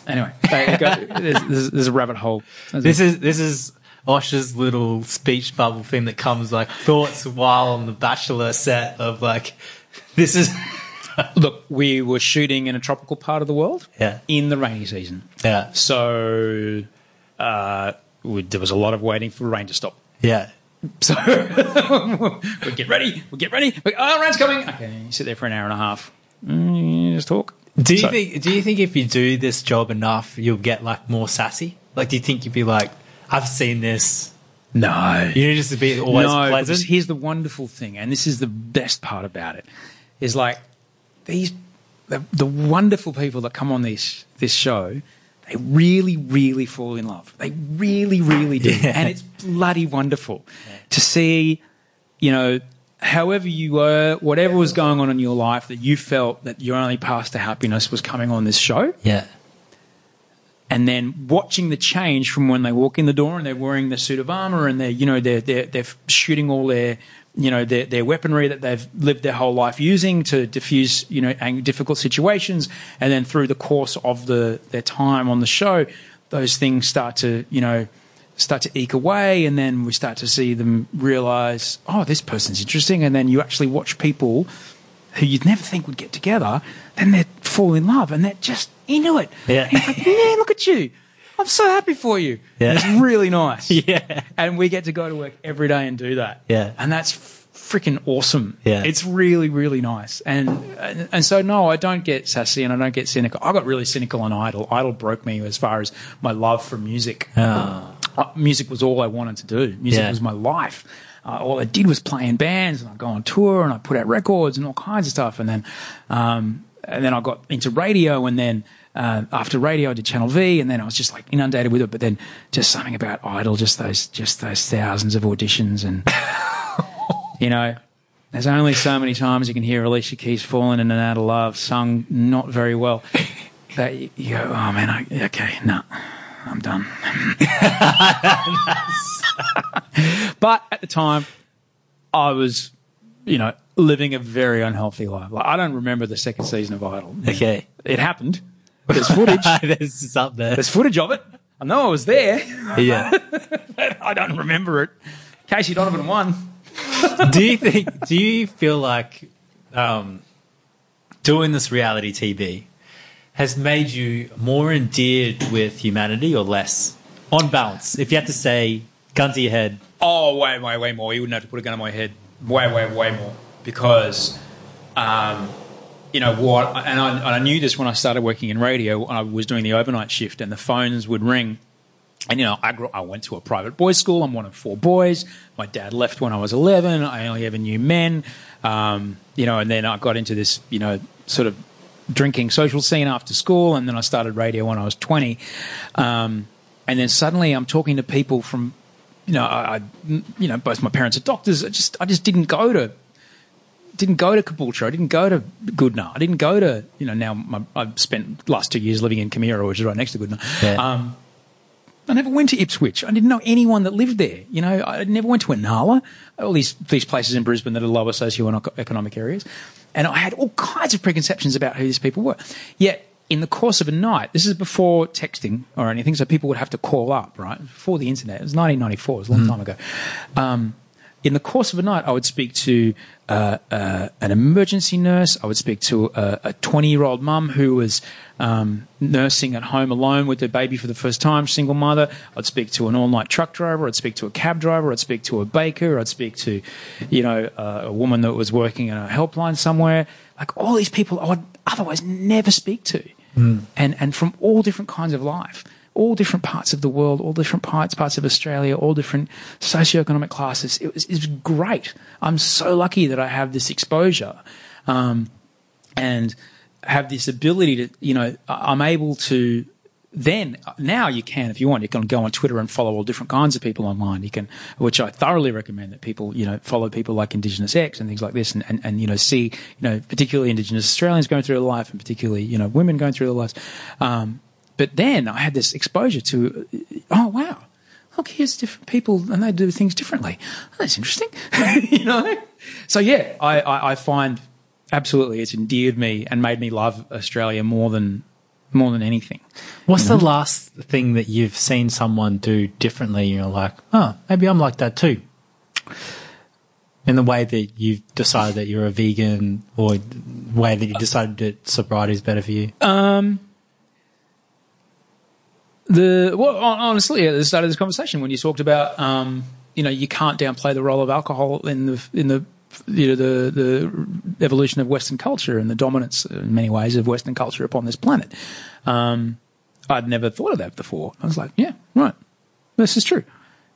Anyway, go, there's, there's, there's a rabbit hole. This is this is Osh's little speech bubble thing that comes like thoughts while on the Bachelor set of like this is Look, we were shooting in a tropical part of the world Yeah. in the rainy season. yeah So uh, we, there was a lot of waiting for rain to stop. yeah So we get ready, we get ready. We, oh, rain's coming. Okay, you sit there for an hour and a half. Mm, just talk. Do you So- think? Do you think if you do this job enough, you'll get like more sassy? Like, do you think you'd be like, "I've seen this." No. You need just to be always no, pleasant. here's the wonderful thing, and this is the best part about it, is like these the, the wonderful people that come on this this show, they really, really fall in love. They really, really do, Yeah. and it's bloody wonderful to see. You know, however you were, whatever was going on in your life, that you felt that your only path to happiness was coming on this show yeah, and then watching the change from when they walk in the door and they're wearing the suit of armor and they're you know they're they're, they're shooting all their you know their, their weaponry that they've lived their whole life using to diffuse you know difficult situations. And then through the course of the their time on the show those things start to you know start to eke away. And then we start to see them realize oh this person's interesting. And then you actually watch people who you'd never think would get together, then they'd fall in love and they're just into it. Yeah. Like, man, look at you. I'm so happy for you. Yeah. It's really nice. Yeah. And we get to go to work every day and do that. Yeah. And that's freaking awesome. Yeah. It's really, really nice. And, and and so no, I don't get sassy and I don't get cynical. I got really cynical on Idol. Idol broke me as far as my love for music. Uh, music was all I wanted to do. Music Yeah. was my life. Uh, all I did was play in bands and I go on tour and I put out records and all kinds of stuff. And then, um, and then I got into radio and then, uh, after radio, I did Channel V, and then I was just like inundated with it. But then, just something about Idol, just those, just those thousands of auditions, and you know, there's only so many times you can hear Alicia Keys falling in and out of love, sung not very well. That you go, oh man, I, okay, no, I'm done. but at the time, I was, you know, living a very unhealthy life. Like, I don't remember the second season of Idol. Okay. It happened. There's footage. this is up there. There's footage of it. I know I was there. Yeah. I don't remember it. Casey Donovan won. do you think? Do you feel like um, doing this reality TV has made you more endeared with humanity or less? On balance, if you had to say, gun to your head, Oh, way, way, way more. You wouldn't have to put a gun on my head. Way, way, way more. Because, um, you know what? And I, and I knew this when I started working in radio. I was doing the overnight shift, and the phones would ring. And you know, I grew, I went to a private boys' school. I'm one of four boys. My dad left when I was 11. I only ever knew men. Um, you know, and then I got into this, you know, sort of drinking social scene after school, and then I started radio when I was 20. Um, and then suddenly I'm talking to people from you know, I, I, you know, both my parents are doctors. I just, I just didn't go to, didn't go to Caboolture. I didn't go to Goodna. I didn't go to, you know, now my, I've spent the last two years living in Camira, which is right next to Goodna. Yeah. Um, I never went to Ipswich. I didn't know anyone that lived there. You know, I never went to Inala, all these these places in Brisbane that are lower socio-economic areas, and I had all kinds of preconceptions about who these people were. Yet, in the course of a night, this is before texting or anything, so people would have to call up, right? Before the internet, it was 1994, it was a long time ago. Um, in the course of a night, I would speak to uh, uh, an emergency nurse. I would speak to a 20 year old mum who was um, nursing at home alone with her baby for the first time, single mother. I'd speak to an all night truck driver. I'd speak to a cab driver. I'd speak to a baker. I'd speak to, you know, uh, a woman that was working in a helpline somewhere. Like all these people I would otherwise never speak to. And, and from all different kinds of life all different parts of the world, all different parts parts of Australia, all different socioeconomic classes. It was, it was great. I'm so lucky that I have this exposure, um, and have this ability to, you know, I'm able to. Then now you can, if you want, you can go on Twitter and follow all different kinds of people online. You can, which I thoroughly recommend that people, you know, follow people like Indigenous X and things like this, and, and, and you know, see, you know, particularly Indigenous Australians going through their life, and particularly, you know, women going through their lives. Um, but then I had this exposure to, oh wow, look, here's different people and they do things differently. Oh, that's interesting, you know. So yeah, I, I, I find absolutely it's endeared me and made me love Australia more than more than anything. what's the mm-hmm. last thing that you've seen someone do differently? You're like, oh, maybe I'm like that too. In the way that you've decided that you're a vegan, or the way that you decided that sobriety is better for you. Um, The well, honestly, at the start of this conversation, when you talked about um, you know you can't downplay the role of alcohol in the in the you know the the evolution of Western culture and the dominance in many ways of Western culture upon this planet. Um, I'd never thought of that before. I was like, yeah, right, this is true,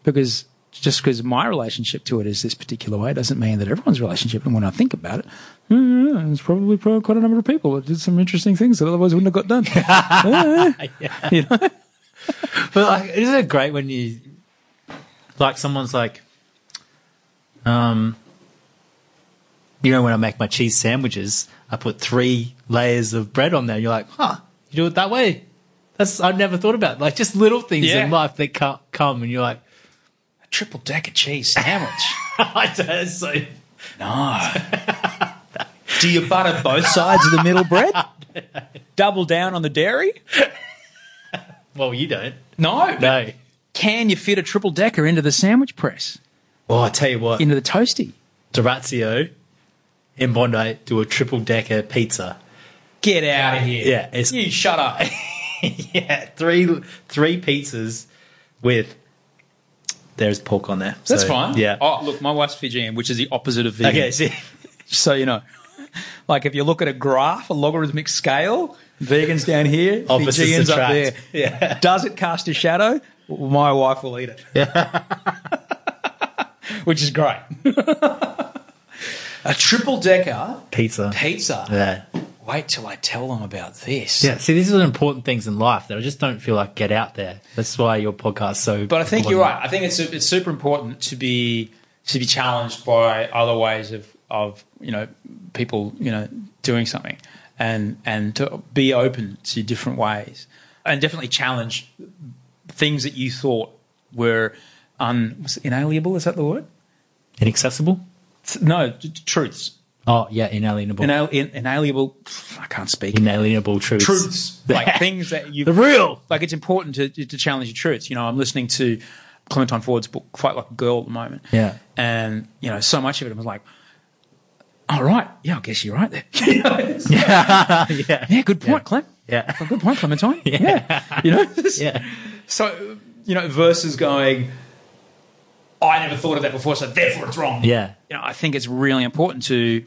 because just because my relationship to it is this particular way doesn't mean that everyone's relationship. And when I think about it, there's probably, probably quite a number of people that did some interesting things that otherwise wouldn't have got done. Yeah. You know? But like, isn't it great when you like someone's like, um, you know, when I make my cheese sandwiches, I put three layers of bread on there. You're like, huh, you do it that way? That's I never thought about. Like just little things Yeah. in life that co- come, and you're like, a Triple decker cheese sandwich. I don't. So No. Do you butter both sides of the middle bread? Double down on the dairy? Well, you don't. No. No. Can you fit a triple decker into the sandwich press? Well, I tell you what, Into the toasty? Durazio in Bondi do a triple decker pizza. Get out of here. Yeah, it's You shut up. yeah, three three pizzas with there's pork on there. That's So, fine. Yeah. Oh, look, my wife's Fijian, which is the opposite of vegan. okay. See, So you know, like if you look at a graph, a logarithmic scale, vegans down here, Fijians up there. Yeah. Does it cast a shadow? My wife will eat it. Yeah. Which is great. a triple decker pizza. pizza. Yeah. Wait till I tell them about this. Yeah. See, these are important things in life that I just don't feel like get out there. That's why your podcast's so. But I think you're right. I think it's it's super important to be to be challenged by other ways of of you know people you know doing something and and to be open to different ways and definitely challenge things that you thought were un inalienable. Is that the word? Inaccessible? No, t- truths. Oh, yeah, inalienable. Inal- in, inalienable. I can't speak. inalienable truths. truths, like things that you The real. like it's important to, to challenge your truths. You know, I'm listening to Clementine Ford's book, Fight Like a Girl, at the moment. Yeah. And, you know, so much of it was like, all right, yeah, I guess you're right there. yeah. yeah. yeah, good point, Clem. Yeah. Good point, Clementine. Yeah. You know? Yeah. So, you know, versus going, I never thought of that before, so therefore it's wrong. Yeah. You know, I think it's really important to,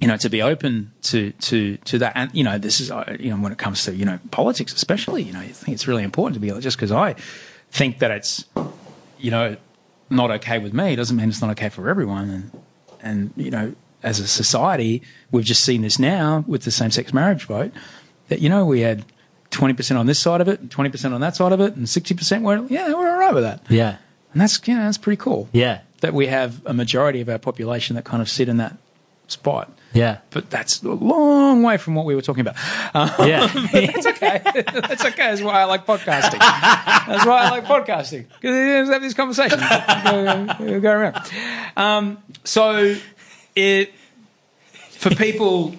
you know, to be open to to to that. And you know, this is uh, you know when it comes to you know politics, especially. You know, I think it's really important to be just because I think that it's you know not okay with me doesn't mean it's not okay for everyone. And and you know, as a society, we've just seen this now with the same sex marriage vote that you know we had. 20% on this side of it, and 20% on that side of it, and 60% were, yeah, we're all right with that. Yeah. And that's, you know, that's pretty cool Yeah. that we have a majority of our population that kind of sit in that spot. Yeah. But that's a long way from what we were talking about. Uh, Yeah. that's okay. that's okay. That's why I like podcasting. That's why I like podcasting because you have these conversations go, go- go around. Um, so, it for people,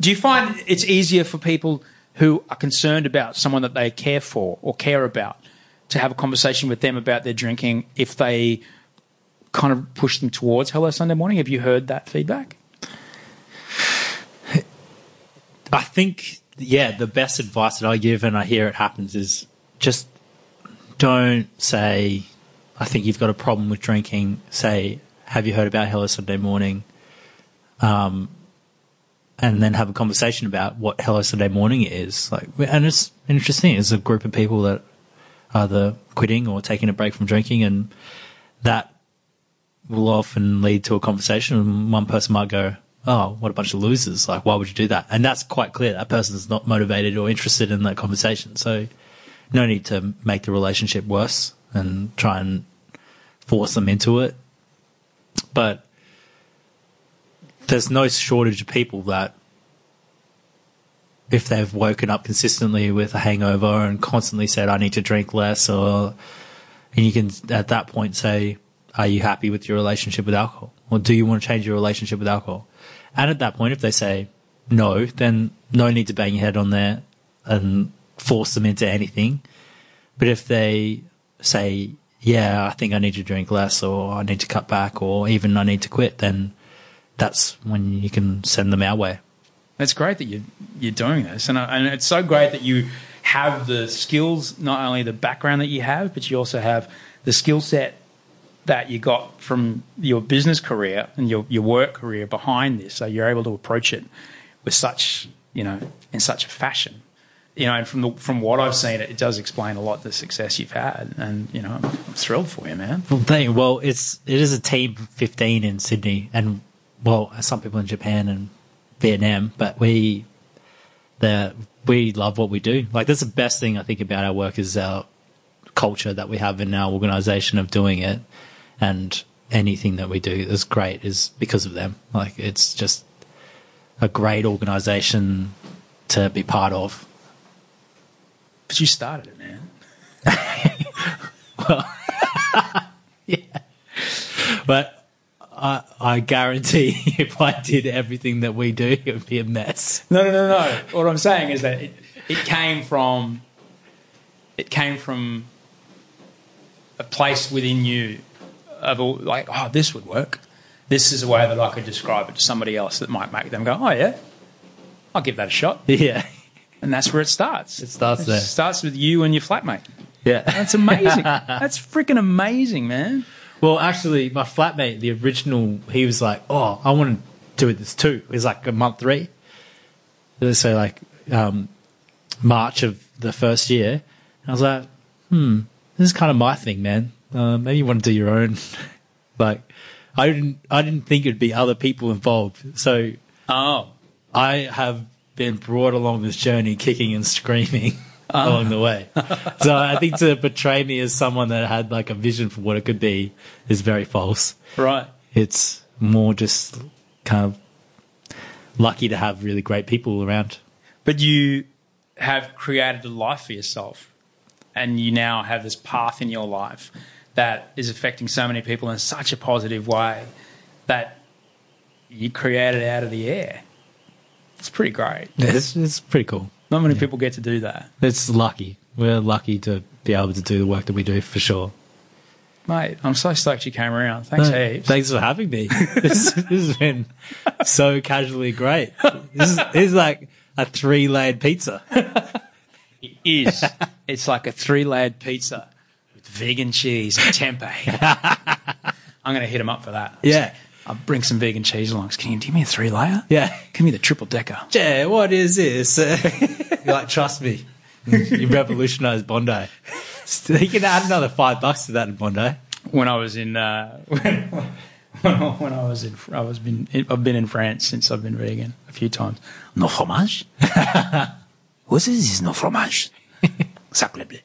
do you find it's easier for people who are concerned about someone that they care for or care about to have a conversation with them about their drinking if they kind of push them towards Hello Sunday Morning? Have you heard that feedback? I think, yeah, the best advice that I give and I hear it happens is just don't say, I think you've got a problem with drinking. Say, have you heard about Hello Sunday Morning? Um, and then have a conversation about what Hello Sunday Morning is. Like, and it's interesting. It's a group of people that are either quitting or taking a break from drinking, and that will often lead to a conversation. And one person might go, "Oh, what a bunch of losers! Like, why would you do that?" And that's quite clear. That person's not motivated or interested in that conversation. So, no need to make the relationship worse and try and force them into it. But there's no shortage of people that if they've woken up consistently with a hangover and constantly said I need to drink less or and you can at that point say are you happy with your relationship with alcohol? Or do you want to change your relationship with alcohol? And at that point if they say no then no need to bang your head on there and force them into anything. But if they say yeah I think I need to drink less or I need to cut back or even I need to quit then that's when you can send them our way It's great that you you're doing this, and I, and it's so great that you have the skills, not only the background that you have, but you also have the skill set that you got from your business career and your, your work career behind this. So you're able to approach it with such, you know, in such a fashion. You know, and from the, from what I've seen, it, it does explain a lot the success you've had, and you know, I'm, I'm thrilled for you, man. Well, thank you. Well, it's it is a team 15 in Sydney, and well, some people in Japan and Vietnam, but we the we love what we do. Like that's the best thing I think about our work is our culture that we have in our organization of doing it, and anything that we do is great is because of them. Like it's just a great organization to be part of. But you started it, man. Well, yeah. But I, I guarantee if I did everything that we do, it would be a mess. No, no, no, no. What I'm saying is that it, it came from it came from a place within you of all, like, oh, this would work. This is a way that I could describe it to somebody else that might make them go, oh yeah, I'll give that a shot. Yeah. And that's where it starts. It starts It there. starts with you and your flatmate. Yeah. That's amazing. that's freaking amazing, man. Well, actually, my flatmate, the original, he was like, "Oh, I want to do this too." It was like a month three, Let's say like um, March of the first year. And I was like, "Hmm, this is kind of my thing, man. Uh, maybe you want to do your own." like, I didn't, I didn't think it'd be other people involved. So Oh, I have been brought along this journey, kicking and screaming along the way. so I think to portray me as someone that had like a vision for what it could be is very false. right. It's more just kind of lucky to have really great people around. But you have created a life for yourself, and you now have this path in your life that is affecting so many people in such a positive way that you created out of the air. It's pretty great. It's, it's pretty cool. Not many people get to do that. It's lucky. We're lucky to be able to do the work that we do for sure. Mate, I'm so stoked you came around. Thanks No, heaps. Thanks for having me. this, this has been so casually great. This is, this is like a three layered pizza. It is. it's like a three layered pizza with vegan cheese and tempeh. I'm going to hit him up for that. Yeah. I'll bring some vegan cheese along. Can you give me a three layer? Yeah. Give me the triple decker. Yeah, what is this? You're like, trust me. You revolutionized Bondi. You can add another five bucks to that in Bondi. when I was in uh, when, when I was in I was been I've been in France since I've been vegan a few times. No fromage. What is this? No fromage. Sacre bleu.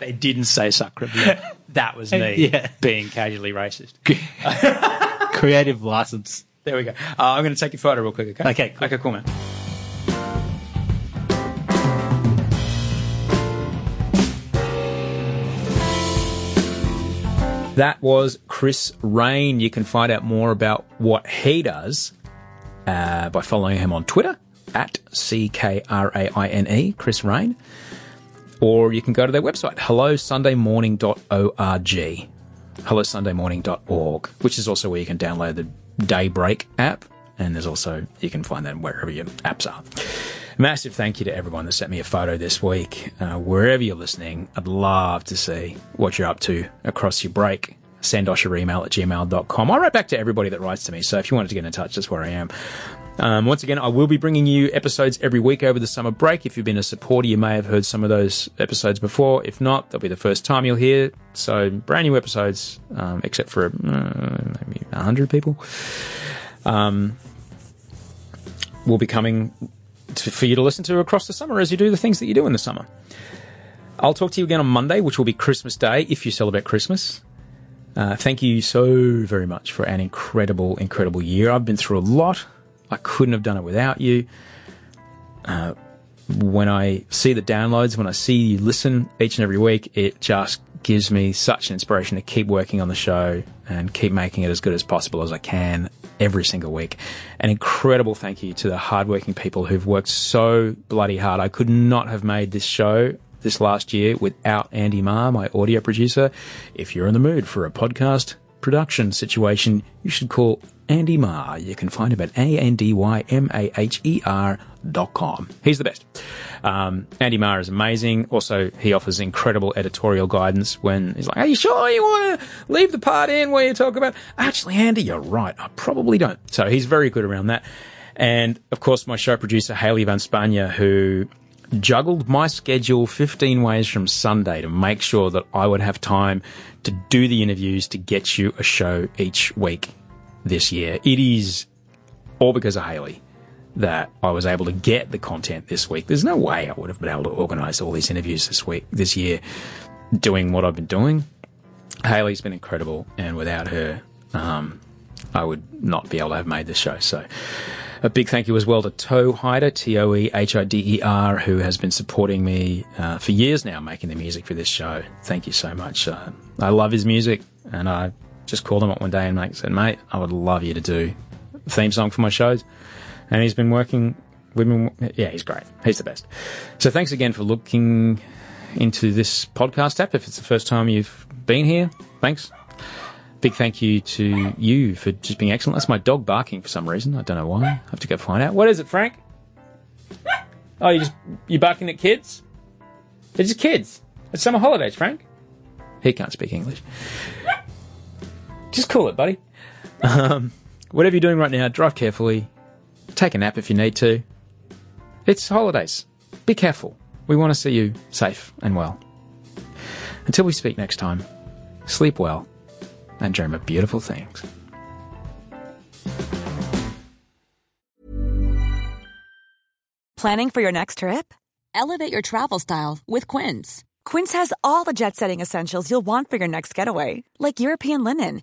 they didn't say sacre bleu. That was me Yeah. being casually racist. Creative license. There we go. Uh, I'm going to take your photo real quick. Okay. Okay, cool. Okay. Cool, man. That was Chris Raine. You can find out more about what he does uh, by following him on Twitter at C K R A I N E, Chris Raine. Or you can go to their website, hellosundaymorning.org. Hellosundaymorning.org, which is also where you can download the Daybreak app. And there's also, you can find that wherever your apps are. Massive thank you to everyone that sent me a photo this week. Uh, wherever you're listening, I'd love to see what you're up to across your break. Send us your email at gmail.com. I write back to everybody that writes to me, so if you wanted to get in touch, that's where I am. Um, once again, I will be bringing you episodes every week over the summer break. If you've been a supporter, you may have heard some of those episodes before. If not, they'll be the first time you'll hear. So, brand new episodes, um, except for uh, maybe 100 people, um, will be coming to, for you to listen to across the summer as you do the things that you do in the summer. I'll talk to you again on Monday, which will be Christmas Day if you celebrate Christmas. Uh, thank you so very much for an incredible, incredible year. I've been through a lot. I couldn't have done it without you. Uh, when I see the downloads, when I see you listen each and every week, it just gives me such an inspiration to keep working on the show and keep making it as good as possible as I can every single week. An incredible thank you to the hardworking people who've worked so bloody hard. I could not have made this show this last year without Andy Maher, my audio producer. If you're in the mood for a podcast production situation, you should call Andy Maher. You can find him at A-N-D-Y-M-A-H-E-R dot com. He's the best. Um, Andy Maher is amazing. Also, he offers incredible editorial guidance when he's like, are you sure you want to leave the part in where you talk about, actually, Andy, you're right. I probably don't. So he's very good around that. And of course, my show producer, Haley Van Spanja, who juggled my schedule 15 ways from Sunday to make sure that I would have time to do the interviews to get you a show each week this year. It is all because of Haley that I was able to get the content this week. There's no way I would have been able to organize all these interviews this week, this year, doing what I've been doing. Haley's been incredible, and without her, um, I would not be able to have made this show. So, a big thank you as well to Toehider, T O E H I D E R, who has been supporting me uh, for years now, making the music for this show. Thank you so much. Uh, I love his music, and I just called him up one day and mate, said, "Mate, I would love you to do a theme song for my shows." And he's been working. We've been, yeah, he's great. He's the best. So thanks again for looking into this podcast app. If it's the first time you've been here, thanks. Big thank you to you for just being excellent. That's my dog barking for some reason. I don't know why. I have to go find out. What is it, Frank? Oh, you just you barking at kids? It's just kids. It's summer holidays, Frank. He can't speak English. Just cool it, buddy. Um, whatever you're doing right now, drive carefully. Take a nap if you need to. It's holidays. Be careful. We want to see you safe and well. Until we speak next time, sleep well and dream of beautiful things. Planning for your next trip? Elevate your travel style with Quince. Quince has all the jet setting essentials you'll want for your next getaway, like European linen,